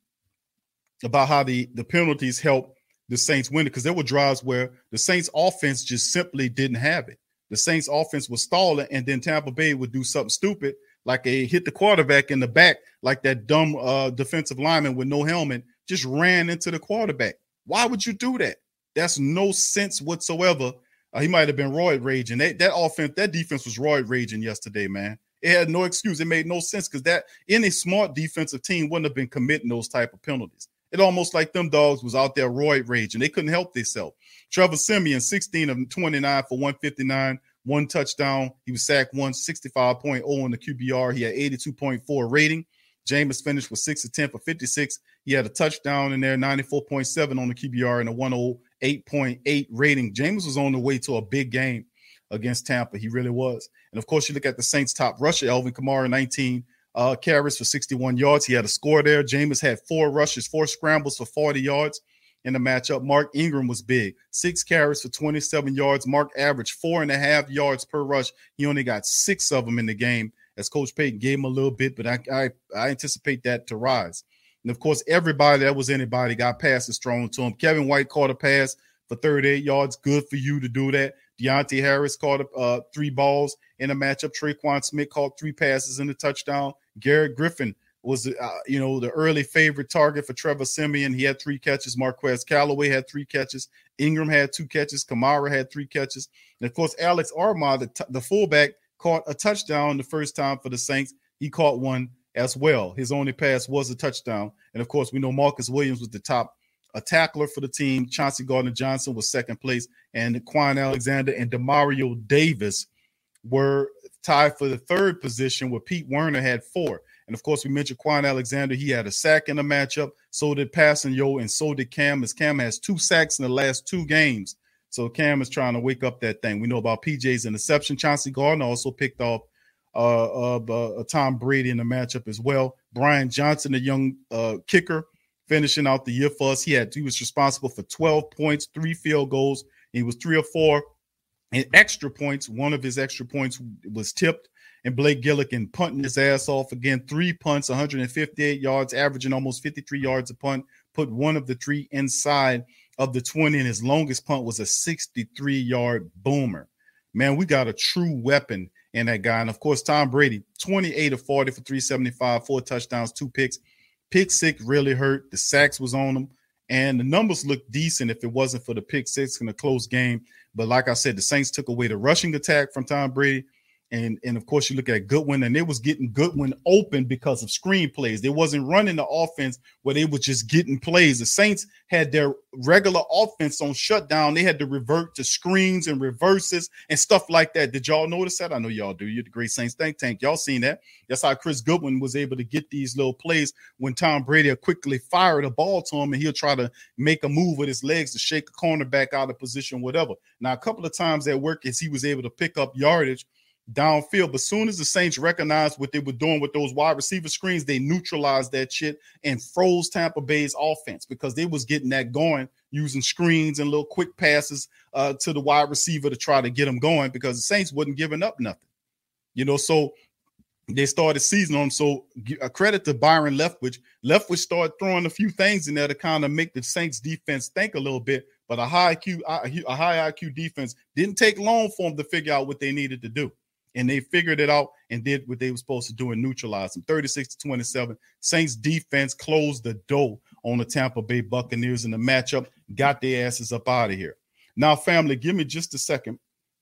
about how the the penalties help the Saints win it because there were drives where the Saints offense just simply didn't have it the Saints offense was stalling, and then Tampa Bay would do something stupid, like a hit the quarterback in the back, like that dumb uh, defensive lineman with no helmet just ran into the quarterback. Why would you do that? That's no sense whatsoever. Uh, he might have been roid raging. That, offense, that defense was roid raging yesterday, man. It had no excuse. It made no sense because that any smart defensive team wouldn't have been committing those type of penalties. It almost like them dogs was out there roid raging. They couldn't help themselves. Trevor Siemian, 16 of 29 for 159, one touchdown. He was sacked 165.0 on the QBR. He had 82.4 rating. Jameis finished with 6 of 10 for 56. He had a touchdown in there, 94.7 on the QBR and a 108.8 rating. Jameis was on the way to a big game against Tampa. He really was. And of course, you look at the Saints' top rusher, Alvin Kamara, 19 uh, carries for 61 yards. He had a score there. Jameis had four rushes, four scrambles for 40 yards in the matchup. Mark Ingram was big, six carries for 27 yards. Mark averaged four and a half yards per rush. He only got six of them in the game, as Coach Payton gave him a little bit, but I, I, I anticipate that to rise. And of course, everybody that was anybody got passes thrown to him. Kevin White caught a pass for 38 yards. Good for you to do that. Deonte Harris caught uh, three balls in a matchup. Tre'Quan Smith caught three passes in the touchdown. Garrett Griffin was uh, you know the early favorite target for Trevor Siemian. He had three catches. Marquez Callaway had three catches. Ingram had two catches. Kamara had three catches. And of course, Alex Armah, the, t- the fullback, caught a touchdown the first time for the Saints. He caught one as well. His only pass was a touchdown. And of course, we know Marcus Williams was the top a tackler for the team. Chauncey Gardner Johnson was second place, and Kwon Alexander and Demario Davis were tied for the third position, where Pete Werner had four. And of course, we mentioned Kwon Alexander. He had a sack in the matchup. So did Yo, and so did Cam. As Cam has two sacks in the last two games. So Cam is trying to wake up that thing. We know about PJ's interception. Chauncey Gardner also picked off uh, uh, uh, Tom Brady in the matchup as well. Brian Johnson, the young uh, kicker, finishing out the year for us. He had he was responsible for 12 points, three field goals. He was three or four in extra points. One of his extra points was tipped and Blake Gillikin punting his ass off again. Three punts, 158 yards, averaging almost 53 yards a punt. Put one of the three inside of the 20, and his longest punt was a 63 yard boomer. Man, we got a true weapon in that guy. And of course, Tom Brady, 28 of 40 for 375, four touchdowns, two picks. Pick six really hurt. The sacks was on him. And the numbers look decent if it wasn't for the pick six in a close game. But like I said, the Saints took away the rushing attack from Tom Brady. And, and of course, you look at Godwin, and it was getting Godwin open because of screen plays. They wasn't running the offense where they was just getting plays. The Saints had their regular offense on shutdown. They had to revert to screens and reverses and stuff like that. Did y'all notice that? I know y'all do. You're the Great Saints think tank. Y'all seen that? That's how Chris Godwin was able to get these little plays when Tom Brady quickly fired a ball to him, and he'll try to make a move with his legs to shake a cornerback out of position, whatever. Now, a couple of times at work, as he was able to pick up yardage downfield. But soon as the Saints recognized what they were doing with those wide receiver screens, they neutralized that shit and froze Tampa Bay's offense because they was getting that going using screens and little quick passes uh, to the wide receiver to try to get them going because the Saints wasn't giving up nothing. You know, so they started season on. So a credit to Byron Leftwich. Leftwich started throwing a few things in there to kind of make the Saints defense think a little bit. But a high IQ, a high IQ defense didn't take long for them to figure out what they needed to do and they figured it out and did what they were supposed to do and neutralize them. 36 to 27. Saints defense closed the door on the Tampa Bay Buccaneers in the matchup, got their asses up out of here. Now, family, give me just a second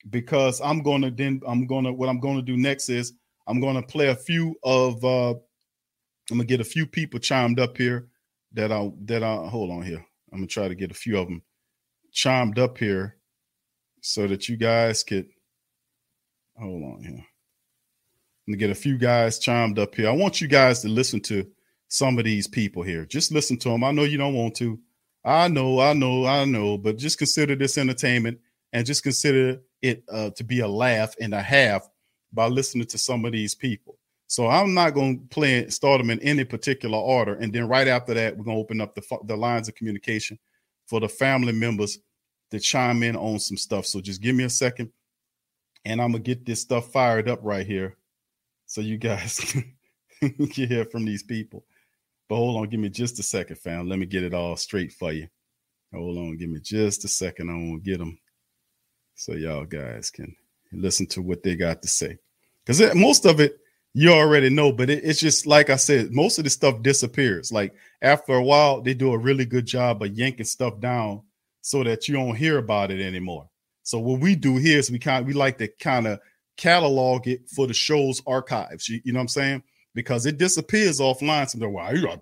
because I'm gonna then I'm gonna what I'm gonna do next is I'm gonna play a few of uh I'm gonna get a few people chimed up here that I that I hold on here. I'm gonna try to get a few of them chimed up here so that you guys could hold on here. I'm gonna get a few guys chimed up here. I want you guys to listen to some of these people here. Just listen to them. I know you don't want to. I know, I know, I know, but just consider this entertainment and just consider it uh, to be a laugh and a half by listening to some of these people. So I'm not going to play start them in any particular order, and then right after that, we're going to open up the the lines of communication for the family members to chime in on some stuff. So just give me a second and I'm gonna get this stuff fired up right here, so you guys can hear from these people. But hold on, give me just a second, fam. Let me get it all straight for you. Hold on, give me just a second. I want to get them so y'all guys can listen to what they got to say. Because most of it you already know, but it, it's just like I said, most of the stuff disappears. Like after a while, they do a really good job of yanking stuff down so that you don't hear about it anymore. So what we do here is we kind we like to kind of catalog it for the show's archives. You, you, know what I'm saying? Because it disappears offline. Somewhere. Why?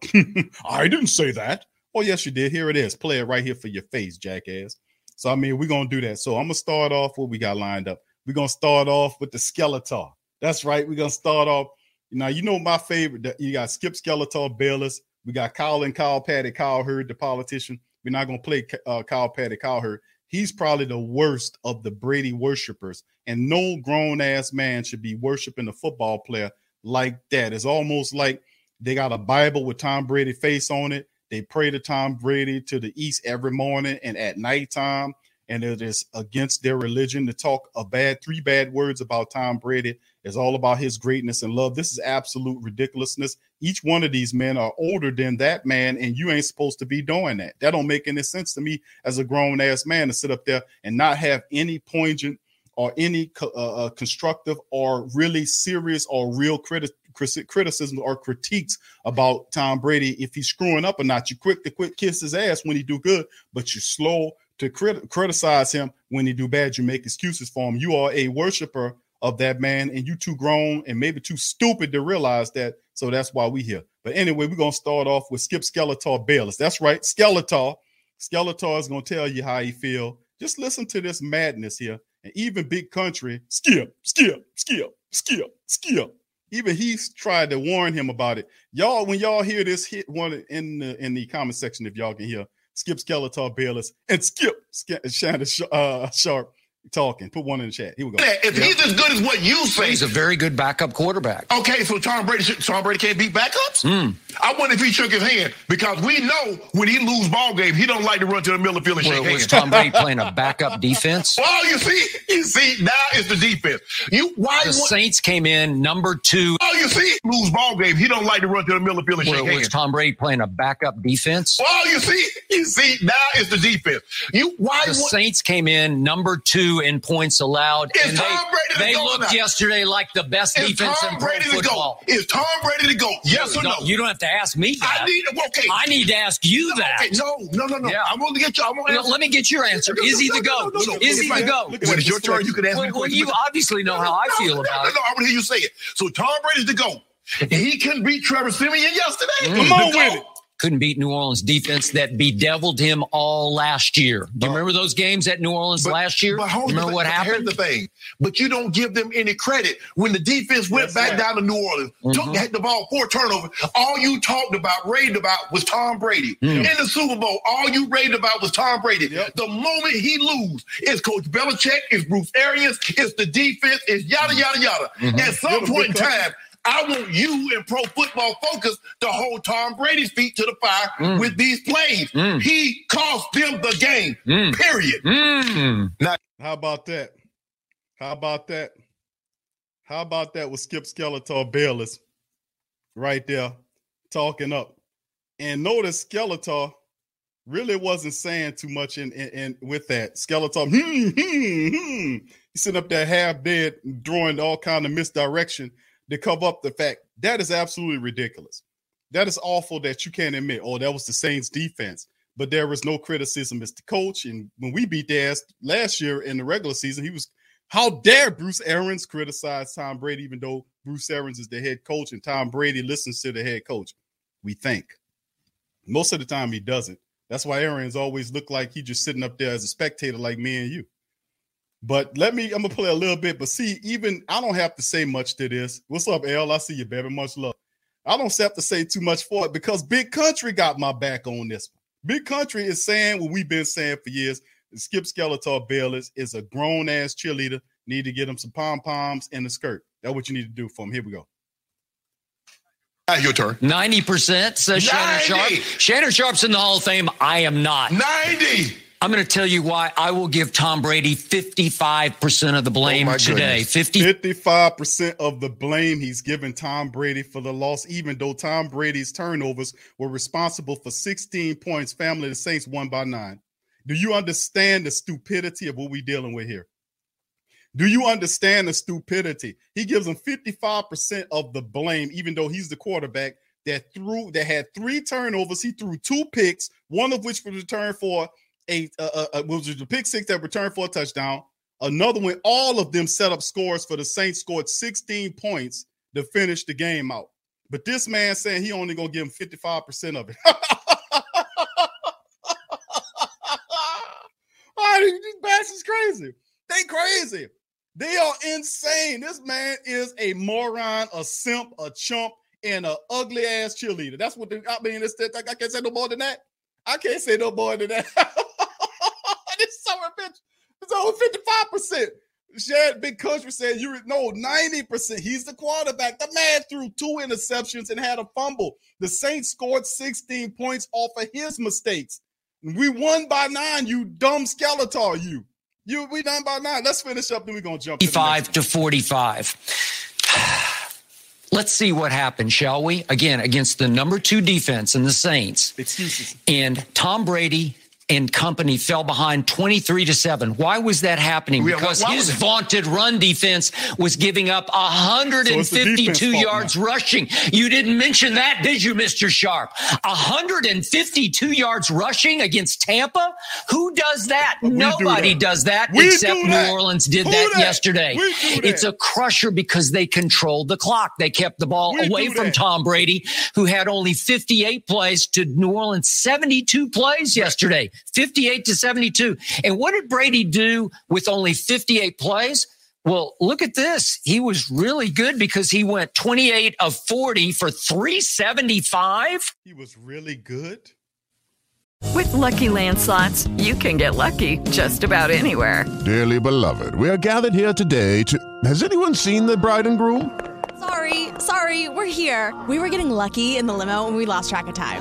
I didn't say that. Oh yes, you did. Here it is. Play it right here for your face, jackass. So I mean, we're gonna do that. So I'm gonna start off what we got lined up. We're gonna start off with the Skeletor. That's right. We're gonna start off. Now you know my favorite. You got Skip Skeletor, Bayless. We got Kyle and Kyle Patty Cowherd, the politician. We're not gonna play uh, Kyle Patty Cowherd he's probably the worst of the Brady worshipers. And no grown ass man should be worshiping a football player like that. It's almost like they got a Bible with Tom Brady face on it. They pray to Tom Brady to the east every morning and at nighttime. And it is against their religion to talk a bad three bad words about Tom Brady It's all about his greatness and love. This is absolute ridiculousness. Each one of these men are older than that man, and you ain't supposed to be doing that. That don't make any sense to me as a grown ass man to sit up there and not have any poignant or any uh, uh, constructive or really serious or real criti- criticism or critiques about Tom Brady if he's screwing up or not. You quick to quick kiss his ass when he do good, but you're slow to crit- criticize him when he do bad. You make excuses for him. You are a worshiper of that man, and you too grown and maybe too stupid to realize that. So that's why we here. But anyway, we're gonna start off with Skip Skeletor Bayless. That's right, Skeletor. Skeletor is gonna tell you how he feel. Just listen to this madness here. And even Big Country, Skip, Skip, Skip, Skip, Skip. Even he's tried to warn him about it. Y'all, when y'all hear this, hit one in the in the comment section if y'all can hear Skip Skeletor Bayless and Skip Shannon uh, Sharpe talking. Put one in the chat. Here we go. If yeah. he's as good as what you say, he's a very good backup quarterback. Okay, so Tom Brady, Tom Brady can't beat backups. Mm. I wonder if he shook his hand because we know when he lose ball games, he don't like to run to the middle of the field and well, shake was hands. Tom Brady playing a backup defense? Oh, you see, you see, now it's the defense. You why the Saints came in number two. Oh, you see, lose ball game, he don't like to run to the middle of the field and well, shake was hands. Tom Brady playing a backup defense? Oh, you see, you see, now it's the defense. You why the Saints came in number two two in points allowed. Is and Tom Brady the they, they looked yesterday like the best Is defense Tom in pro Brady the football. GOAT? Is Tom Brady the GOAT? Yes or no? You don't have to ask me that. I need okay. I need to ask you that. Okay, no, no, no, no. Yeah. I'm going to get you. I want No, let me get your answer. No, no, Is he no, the no, GOAT? no, no, no. Is he Look the at GOAT? When it's your turn, you can ask me Well, a well, you obviously know how I feel about no, it. No, I want to hear you say it. So Tom Brady's the GOAT. And he couldn't beat Trevor Siemian yesterday. Mm. Come on with it. Couldn't beat New Orleans defense that bedeviled him all last year. Do you remember those games at New Orleans last year? But hold remember on, what but happened? Here's the thing. But you don't give them any credit when the defense went That's back right. down to New Orleans, took Mhm. had the ball four turnovers. All you talked about, raved about, was Tom Brady Mm. in the Super Bowl. All you raved about was Tom Brady. The moment he lose, it's Coach Belichick, it's Bruce Arians, it's the defense, it's yada yada yada. Mhm. At some Give him point in good coaching. time. I want you in pro football focus to hold Tom Brady's feet to the fire Mm. with these plays. Mm. He cost them the game. Mm. Period. Mm. How about that? How about that? How about that with Skip Skeletor Bayless right there talking up? And notice Skeletor really wasn't saying too much in, in, in with that. Skeletor, hmm, hmm, hmm. He's sitting up there half dead, drawing all kind of misdirection to cover up the fact that is absolutely ridiculous. That is awful that you can't admit, oh, that was the Saints defense. But there was no criticism as the coach. And when we beat their ass last year in the regular season, he was how dare Bruce Arians criticize Tom Brady, even though Bruce Arians is the head coach and Tom Brady listens to the head coach. We think. Most of the time he doesn't. That's why Arians always look like he just sitting up there as a spectator like me and you. But let me, I'm gonna play a little bit. But see, even I don't have to say much to this. What's up, L? I see you, baby. Much love. I don't have to say too much for it because Big Country got my back on this one. Big Country is saying what we've been saying for years. Skip Skeletor Bayless is a grown ass cheerleader. Need to get him some pom poms and a skirt. That's what you need to do for him. Here we go. your turn. 90% says Shannon Sharpe. 90. Shannon Sharpe's in the Hall of Fame. I am not. 90. I'm going to tell you why I will give Tom Brady 55% of the oh, blame Oh, today. 50 55% of the blame he's given Tom Brady for the loss, even though Tom Brady's turnovers were responsible for 16 points. Family, the Saints won by nine. Do you understand the stupidity of what we're dealing with here? Do you understand the stupidity? He gives him 55% of the blame, even though he's the quarterback that threw that had three turnovers. He threw two picks, one of which was returned for a uh, uh, uh, was the pick six that returned for a touchdown. Another one, all of them set up scores for the Saints, scored 16 points to finish the game out. But this man saying he only gonna give him 55% of it. Why these bastards crazy? They crazy. They are insane. This man is a moron, a simp, a chump, and a ugly ass cheerleader. That's what I mean. It's I can't say no more than that. I can't say no more than that. this son of a bitch. It's over 55%. Shad Big Country said you no 90%. He's the quarterback. The man threw two interceptions and had a fumble. The Saints scored 16 points off of his mistakes. We won by nine, you dumb Skeletor, you. You we done by nine. Let's finish up, then we're gonna jump to the next 55 to 45. Let's see what happens, shall we? Again, against the number two defense and the Saints. Excuses. And Tom Brady and company fell behind 23 to 7. Why was that happening? Because why his vaunted run defense was giving up So it's 152 fault yards rushing. You didn't mention that, did you, Mr. Sharpe? 152 yards rushing against Tampa? Who does that? We do Nobody that. does that We except do that. New Orleans did Who that that? yesterday. It's a crusher because they controlled the clock. They kept the ball We away from. Tom Brady, who had only 58 plays to New Orleans 72 plays yesterday, 58 to 72. And what did Brady do with only 58 plays? Well, look at this. He was really good because he went 28 of 40 for 375. He was really good. With Lucky Land slots, you can get lucky just about anywhere. Dearly beloved, we are gathered here today to. Has anyone seen the bride and groom? Sorry, sorry, we're here. We were getting lucky in the limo and we lost track of time.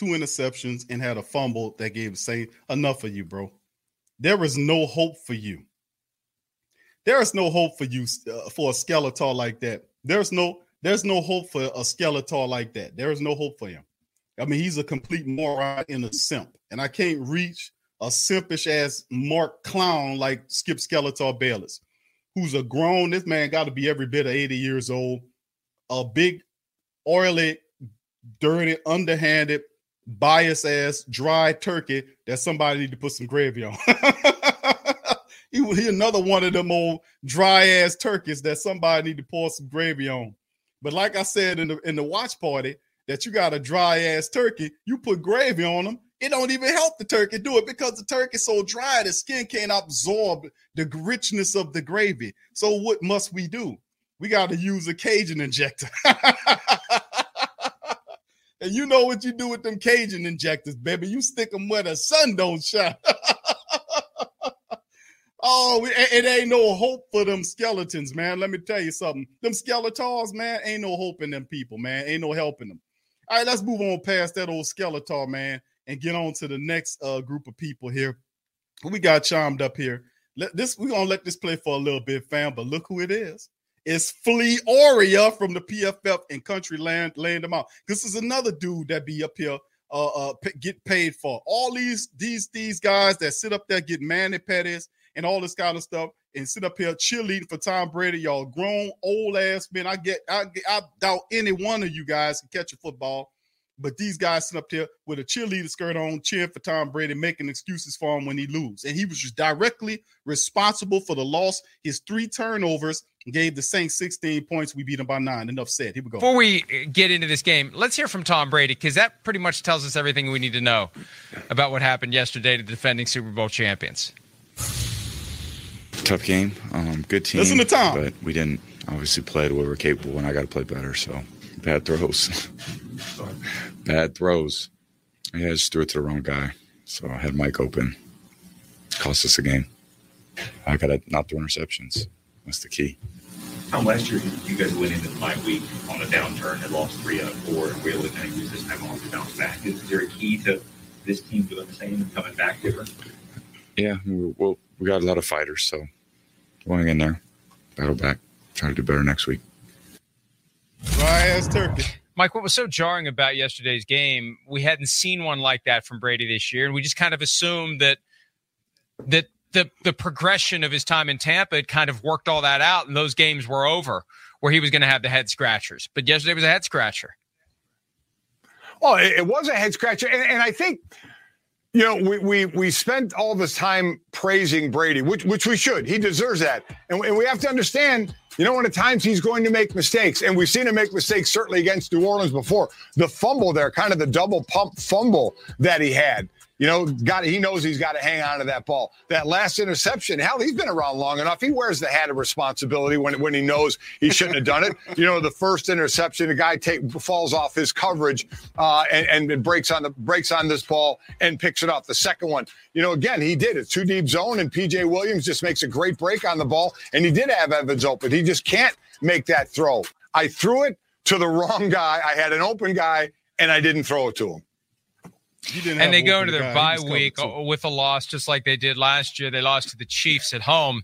two interceptions and had a fumble that gave say enough for you, bro. There is no hope for you. There is no hope for you uh, for a Skeletor like that. There's no there's no hope for a Skeletor like that. There is no hope for him. I mean, he's a complete moron and a simp, and I can't reach a simpish ass Mark clown like Skip Skeletor Bayless, who's a grown. This man got to be every bit of 80 years old. A big, oily, dirty, underhanded, bias ass, dry turkey that somebody need to put some gravy on. he, he another one of them old dry ass turkeys that somebody need to pour some gravy on. But like I said in the in the watch party, that you got a dry ass turkey, you put gravy on them. It don't even help the turkey do it because the turkey's so dry, the skin can't absorb the richness of the gravy. So what must we do? We got to use a Cajun injector. and you know what you do with them Cajun injectors, baby. You stick them where the sun don't shine. oh, it, it, ain't no hope for them skeletons, man. Let me tell you something. Them skeletons, man, ain't no hope in them people, man. Ain't no helping them. All right, let's move on past that old skeleton, man, and get on to the next uh, group of people here. We got chimed up here. Let this we're gonna let this play for a little bit, fam. But look who it is. It's Florio from the PFF and Country Land them out. This is another dude that be up here uh, uh p- get paid for all these these these guys that sit up there get mani petties and all this kind of stuff and sit up here cheerleading for Tom Brady. Y'all grown old ass men. I get I, I doubt any one of you guys can catch a football. But these guys sit up there with a cheerleader skirt on, cheering for Tom Brady, making excuses for him when he lose. And he was just directly responsible for the loss. His three turnovers gave the Saints 16 points. We beat them by nine. Enough said. Here we go. Before we get into this game, let's hear from Tom Brady because that pretty much tells us everything we need to know about what happened yesterday to the defending Super Bowl champions. Tough game. Um, good team. Listen to Tom. But we didn't obviously play the way we're capable, and I got to play better. So bad throws. bad throws. Yeah, I just threw it to the wrong guy. So I had Mike open. Cost us a game. I got to not throw interceptions. That's the key. Tom, last year you guys went into the bye week on a downturn and lost three out of four and we really kind of used this time off to bounce back. Is, there a key to this team doing the same and coming back different? Yeah, we, well, we got a lot of fighters, so going in there, battle back, try to do better next week. Dry ass turkey. Mike, what was so jarring about yesterday's game? We hadn't seen one like that from Brady this year, and we just kind of assumed that that the the progression of his time in Tampa had kind of worked all that out, and those games were over where he was going to have the head scratchers. But yesterday was a head scratcher. Well, it, it was a head scratcher, and, and I think you know, we we we spent all this time praising Brady, which which we should. He deserves that, and, and we have to understand. You know, when at times he's going to make mistakes, and we've seen him make mistakes certainly against New Orleans before. The fumble there, kind of the double pump fumble that he had. You know, got he knows he's got to hang on to that ball. That last interception, hell, he's been around long enough. He wears the hat of responsibility when when he knows he shouldn't have done it. You know, the first interception, the guy take falls off his coverage uh, and, and breaks on the breaks on this ball and picks it up. The second one, you know, again, he did it two deep zone, and PJ Williams just makes a great break on the ball, and he did have Evans open. He just can't make that throw. I threw it to the wrong guy. I had an open guy, and I didn't throw it to him and they go into their bye week with a loss, just like they did last year. They lost to the Chiefs at home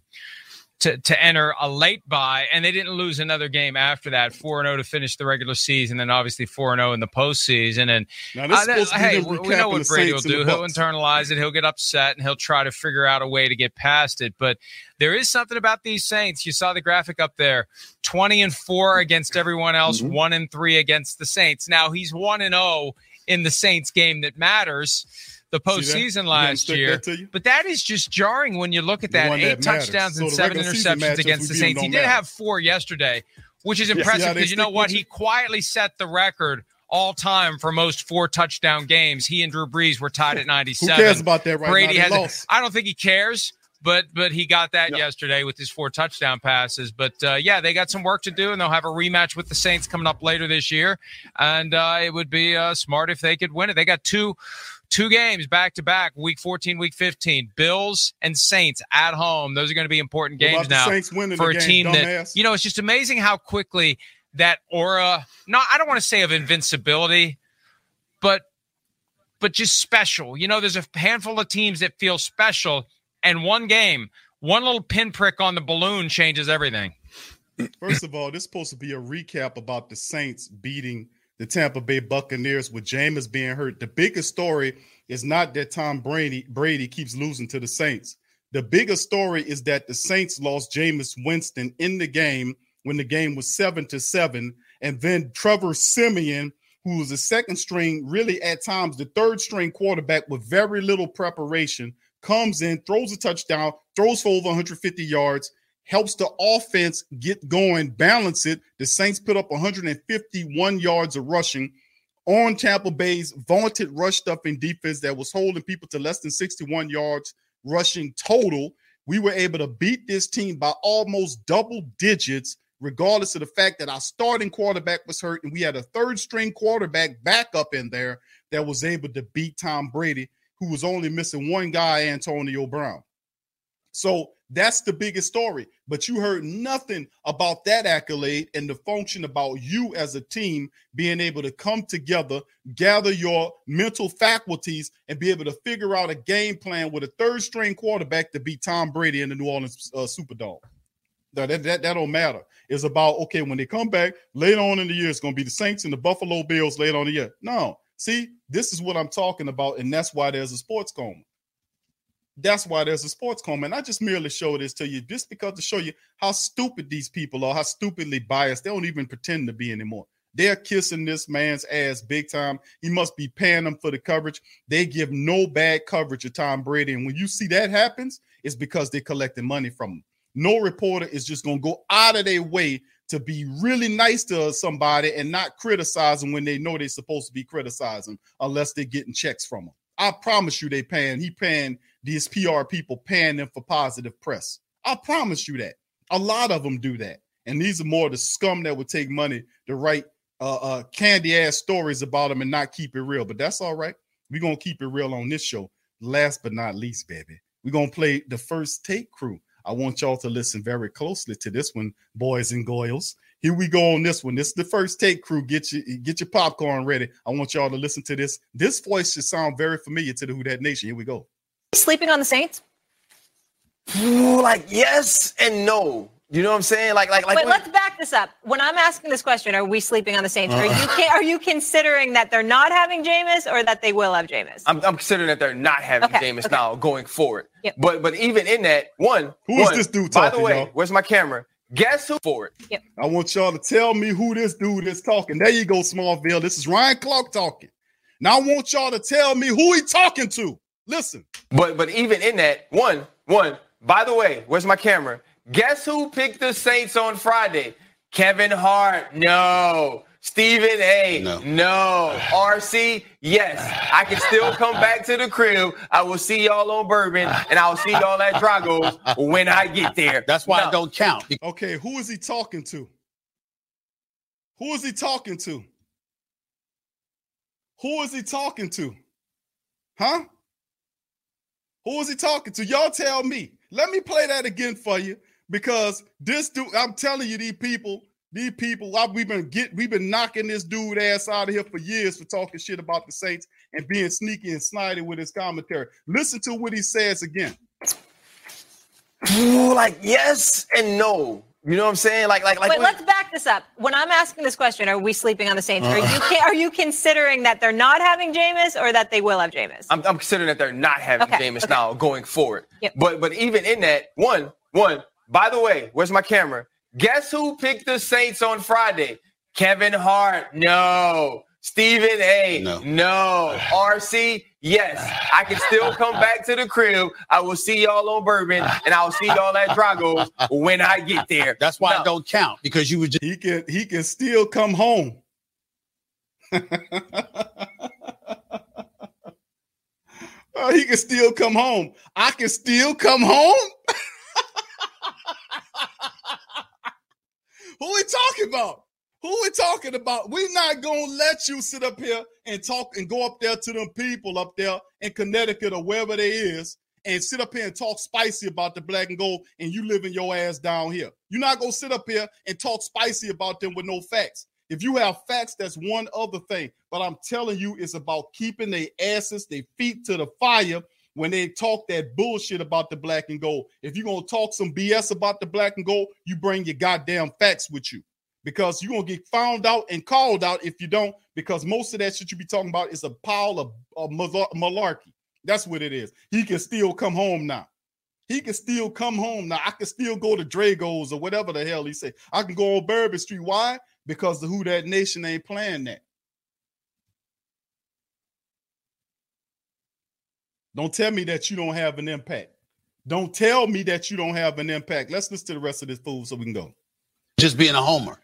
to, to enter a late bye, and they didn't lose another game after that. Four and zero to finish the regular season, then obviously four and zero in the postseason. And uh, that, hey, we know what Brady will do. He'll internalize it. He'll get upset, and he'll try to figure out a way to get past it. But there is something about these Saints. You saw the graphic up there: twenty and four against everyone else, mm-hmm. one and three against the Saints. Now he's one and zero in the Saints game that matters the postseason last year. That but that is just jarring when you look at that. Eight that touchdowns so and seven interceptions against the Saints. He did matter. have four yesterday. which is impressive because you know what? He quietly set the record all time for most four touchdown games. He and Drew Brees were tied at 97. Who cares about that right Brady now? has. I don't think he cares. But but he got that Yeah. yesterday with his four touchdown passes. But uh, yeah, they got some work to do, and they'll have a rematch with the Saints coming up later this year. And uh, it would be uh, smart if they could win it. They got two two games back to back, week 14, week 15. Bills and Saints at home. Those are going to be important games now Saints winning for a game, team that you know. It's just amazing how quickly that aura. No, I don't want to say of invincibility, but but just special. You know, there's a handful of teams that feel special, and one game, one little pinprick on the balloon changes everything. First of all, this is supposed to be a recap about the Saints beating the Tampa Bay Buccaneers with Jameis being hurt. The biggest story is not that Tom Brady Brady keeps losing to the Saints. The biggest story is that the Saints lost Jameis Winston in the game when the game was seven to seven, and then Trevor Siemian, who was the second string, really at times the third string quarterback with very little preparation, comes in, throws a touchdown, throws for over 150 yards, helps the offense get going, balance it. The Saints put up 151 yards of rushing on Tampa Bay's vaunted rush stuffing defense that was holding people to less than 61 yards rushing total. We were able to beat this team by almost double digits, regardless of the fact that our starting quarterback was hurt and we had a third string quarterback backup in there that was able to beat Tom Brady, who was only missing one guy, Antonio Brown. So that's the biggest story. But you heard nothing about that accolade and the function about you as a team being able to come together, gather your mental faculties, and be able to figure out a game plan with a third string quarterback to beat Tom Brady in the New Orleans uh, Superdome. That, that, that, that don't matter. It's about, okay, when they come back later on in the year, it's going to be the Saints and the Buffalo Bills later on the year. No. See, this is what I'm talking about. And that's why there's a sports coma. That's why there's a sports coma. And I just merely show this to you just because to show you how stupid these people are, how stupidly biased. They don't even pretend to be anymore. They're kissing this man's ass big time. He must be paying them for the coverage. They give no bad coverage to Tom Brady. And when you see that happens, it's because they're collecting money from him. No reporter is just going to go out of their way to be really nice to somebody and not criticize them when they know they're supposed to be criticizing unless they're getting checks from them. I promise you they paying, he paying these PR people paying them for positive press. I promise you that. A lot of them do that. And these are more the scum that would take money to write uh, uh candy ass stories about them and not keep it real. But that's all right. We're gonna keep it real on this show. Last but not least, baby, we're gonna play the first take crew. I want y'all to listen very closely to this one, boys and girls. Here we go on this one. This is the first take crew. Get your get your popcorn ready. I want y'all to listen to this. This voice should sound very familiar to the Who Dat Nation. Here we go. Sleeping on the Saints? Like yes and no. You know what I'm saying? Like, like, like. Wait, when- let's back this up. When I'm asking this question, are we sleeping on the Saints? Are Uh. you are you considering that they're not having Jameis or that they will have Jameis? I'm, I'm considering that they're not having Okay, Jameis okay. now going forward. Yep. But but even in that, one, Who is one, this dude By talking, the way, y'all? where's my camera? Guess who for it? I want y'all to tell me who this dude is talking. There you go, Smallville. This is Ryan Clark talking. Now I want y'all to tell me who he talking to. Listen. But but even in that, one, one. By the way, where's my camera? Guess who picked the Saints on Friday? Kevin Hart. No. Stephen A. No. no. RC. Yes. I can still come back to the crib. I will see y'all on Bourbon, and I will see y'all at Drago's when I get there. That's why it don't count. Okay, who is he talking to? Who is he talking to? Who is he talking to? Huh? Who is he talking to? Y'all tell me. Let me play that again for you because this dude, I'm telling you, these people, these people, I, we've been get, we've been knocking this dude ass out of here for years for talking shit about the Saints and being sneaky and snidey with his commentary. Listen to what he says again. Like yes and no. You know what I'm saying? Like like like. Wait, when- let's back this up. When I'm asking this question, are we sleeping on the Saints? Are Uh. you are you considering that they're not having Jameis or that they will have Jameis? I'm, I'm considering that they're not having Okay, Jameis okay. now going forward. Yep. But but even in that, one, one, by the way, where's my camera? Guess who picked the Saints on Friday? Kevin Hart. No. Stephen A. No. No. RC. Yes, I can still come back to the crib. I will see y'all on Bourbon, and I'll see y'all at Drago's when I get there. That's why No. it don't count because you would. just he can he can still come home. Uh, he can still come home. I can still come home. Who we talking about? Who we talking about? We're not gonna let you sit up here and talk and go up there to them people up there in Connecticut or wherever they is and sit up here and talk spicy about the black and gold and you living your ass down here. You're not gonna sit up here and talk spicy about them with no facts. If you have facts, that's one other thing. But I'm telling you, it's about keeping their asses, their feet to the fire when they talk that bullshit about the black and gold. If you're gonna talk some BS about the black and gold, you bring your goddamn facts with you. Because you're gonna get found out and called out if you don't, because most of that shit you be talking about is a pile of, of malarkey. That's what it is. He can still come home now. He can still come home now. I can still go to Drago's or whatever the hell he say. I can go on Bourbon Street. Why? Because the Who Dat Nation ain't playing that. Don't tell me that you don't have an impact. Don't tell me that you don't have an impact. Let's listen to the rest of this fool so we can go. just being a homer.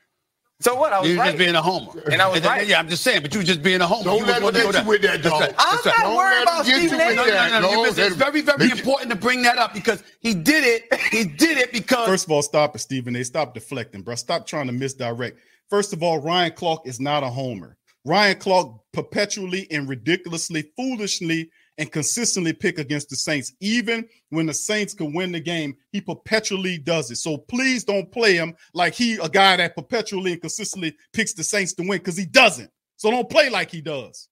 So what? I was You right. just being a homer. And I was right. Yeah, I'm just saying, but you were just being a homer. Don't You let was him to get you there. with that, That's dog. right. I'm That's right. not worried about get you Stephen with A. No, no, no, no. No, You missed. It's let- very, very let- important to bring that up because he did it. He did it because First of all, stop it, Stephen. They stop deflecting, bro. Stop trying to misdirect. First of all, Ryan Clark is not a homer. Ryan Clark perpetually and ridiculously, foolishly, and consistently pick against the Saints. Even when the Saints can win the game, he perpetually does it. So please don't play him like he a guy that perpetually and consistently picks the Saints to win because he doesn't. So don't play like he does.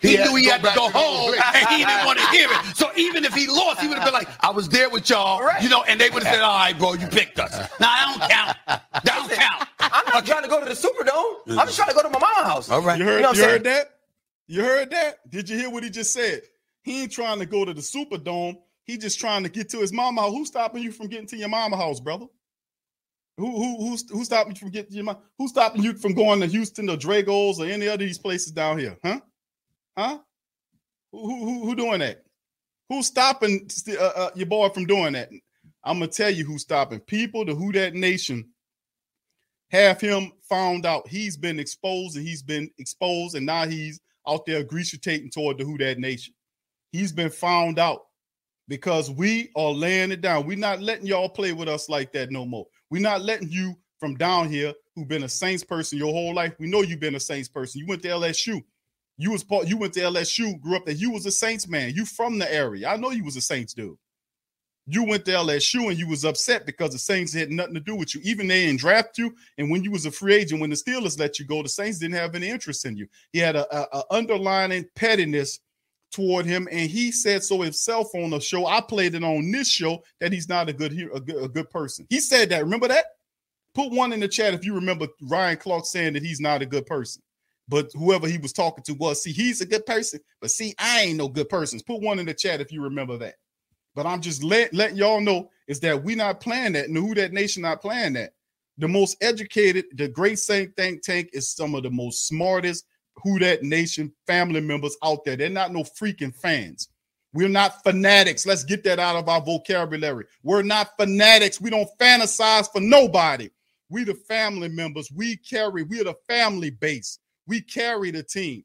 he, He knew he had to go to the home and he didn't want to hear it. So even if he lost, he would have been like, I was there with y'all, Right. you know, and they would have said, All right, bro, you picked us. Now I don't count. That don't count. I'm not trying to go to the Superdome. I'm just trying to go to my mom's house. All right. You heard, You know what you I'm heard that? You heard that? Did you hear what he just said? He ain't trying to go to the Superdome. He just trying to get to his mama house. Who's stopping you from getting to your mama house, brother? Who who who's who's stopping you from getting to your mama? Who's stopping you from going to Houston or Drago's or any other of these places down here? Huh? Huh? Who who who, doing that? Who's stopping st- uh, uh, your boy from doing that? I'm gonna tell you who's stopping people. The Who Dat Nation have him found out. He's been exposed and he's been exposed, and now he's out there greasitating toward the Who Dat Nation. He's been found out because we are laying it down. We're not letting y'all play with us like that no more. We're not letting you from down here who've been a Saints person your whole life. We know you've been a Saints person. You went to LSU. You was part, you went to LSU, grew up there. You was a Saints man. You from the area. I know you was a Saints dude. You went to LSU and you was upset because the Saints had nothing to do with you. Even they didn't draft you. And when you was a free agent, when the Steelers let you go, the Saints didn't have any interest in you. He had a, a, a underlining pettiness toward him, and he said so himself on the show. I played it on this show that he's not a good a good, a good person. He said that. Remember that? Put one in the chat if you remember Ryan Clark saying that he's not a good person. But whoever he was talking to was, see, he's a good person, but see, I ain't no good person. Put one in the chat if you remember that. But I'm just let, letting y'all know is that we not playing that, and Who Dat Nation not playing that. The most educated, the Great Saint Think Tank is some of the most smartest Who Dat Nation family members out there. They're not no freaking fans. We're not fanatics. Let's get that out of our vocabulary. We're not fanatics. We don't fantasize for nobody. We the family members. We carry, we're the family base. We carry the team.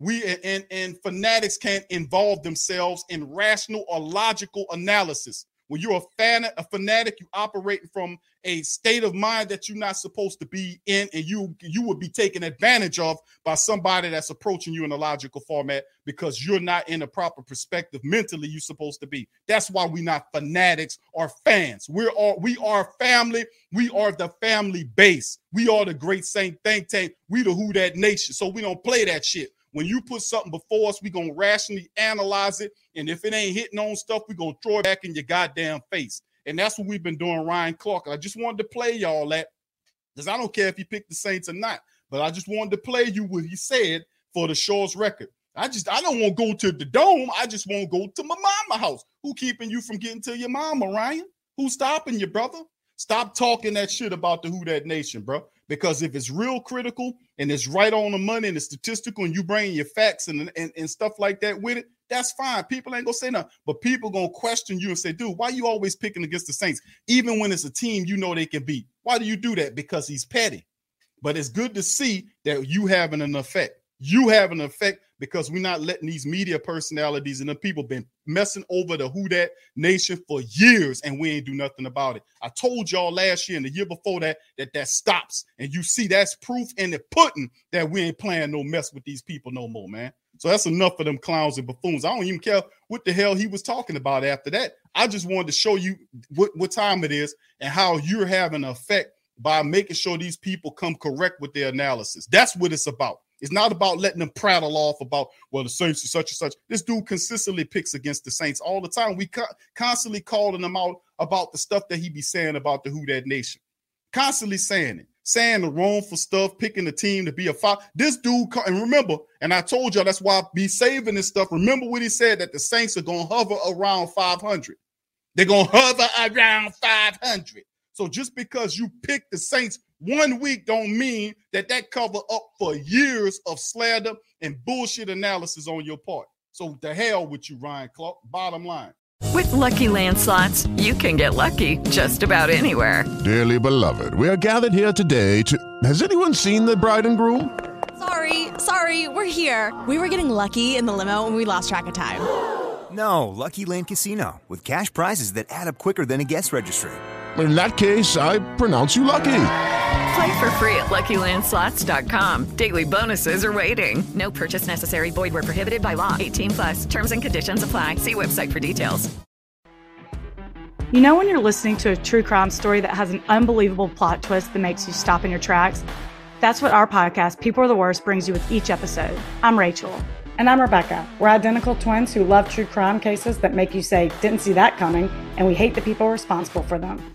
We and and fanatics can't involve themselves in rational or logical analysis. When you're a fan, a fanatic, you operate from a state of mind that you're not supposed to be in, and you you would be taken advantage of by somebody that's approaching you in a logical format because you're not in a proper perspective mentally you're supposed to be. That's why we're not fanatics or fans. We're all we are family. We are the family base. We are the great saint think tank. We the who dat nation. So we don't play that shit. When you put something before us, we're gonna rationally analyze it. And if it ain't hitting on stuff, we're gonna throw it back in your goddamn face. And that's what we've been doing, Ryan Clark. I just wanted to play y'all that because I don't care if you pick the Saints or not, but I just wanted to play you what he said for the show's record. I just I don't want to go to the dome. I just want to go to my mama house. Who keeping you from getting to your mama, Ryan? Who's stopping you, brother? Stop talking that shit about the Who Dat Nation, bro. Because if it's real critical and it's right on the money and it's statistical and you bring your facts and, and, and stuff like that with it, that's fine. People ain't gonna say nothing, but people gonna question you and say, dude, why you always picking against the Saints? Even when it's a team you know they can beat. Why do you do that? Because he's petty. But it's good to see that you having an effect. You have an effect because we're not letting these media personalities and the people been messing over the Who Dat Nation for years, and we ain't do nothing about it. I told y'all last year and the year before that that that stops, and you see that's proof in the pudding that we ain't playing no mess with these people no more, man. So that's enough of them clowns and buffoons. I don't even care what the hell he was talking about after that. I just wanted to show you what, what time it is and how you're having an effect by making sure these people come correct with their analysis. That's what it's about. It's not about letting them prattle off about, well, the Saints are such and such. This dude consistently picks against the Saints all the time. We co- constantly calling him out about the stuff that he be saying about the Who Dat Nation. Constantly saying it, saying the wrongful stuff, picking the team to be a foul. This dude, and remember, and I told y'all that's why I be saving this stuff. Remember what he said that the Saints are going to hover around 500. They're going to hover around 500. So just because you pick the Saints one week don't mean that that cover up for years of slander and bullshit analysis on your part. So the hell with you, Ryan Clark. Bottom line. With Lucky Land slots, you can get lucky just about anywhere. Dearly beloved, we are gathered here today to. Has anyone seen the bride and groom? Sorry, sorry, we're here. We were getting lucky in the limo and we lost track of time. No, Lucky Land Casino with cash prizes that add up quicker than a guest registry. In that case, I pronounce you lucky. Play for free at LuckyLandSlots.com. Daily bonuses are waiting. No purchase necessary. Void were prohibited by law. 18 plus. Terms and conditions apply. See website for details. You know when you're listening to a true crime story that has an unbelievable plot twist that makes you stop in your tracks? That's what our podcast, People Are the Worst, brings you with each episode. I'm Rachel. And I'm Rebecca. We're identical twins who love true crime cases that make you say, didn't see that coming, and we hate the people responsible for them.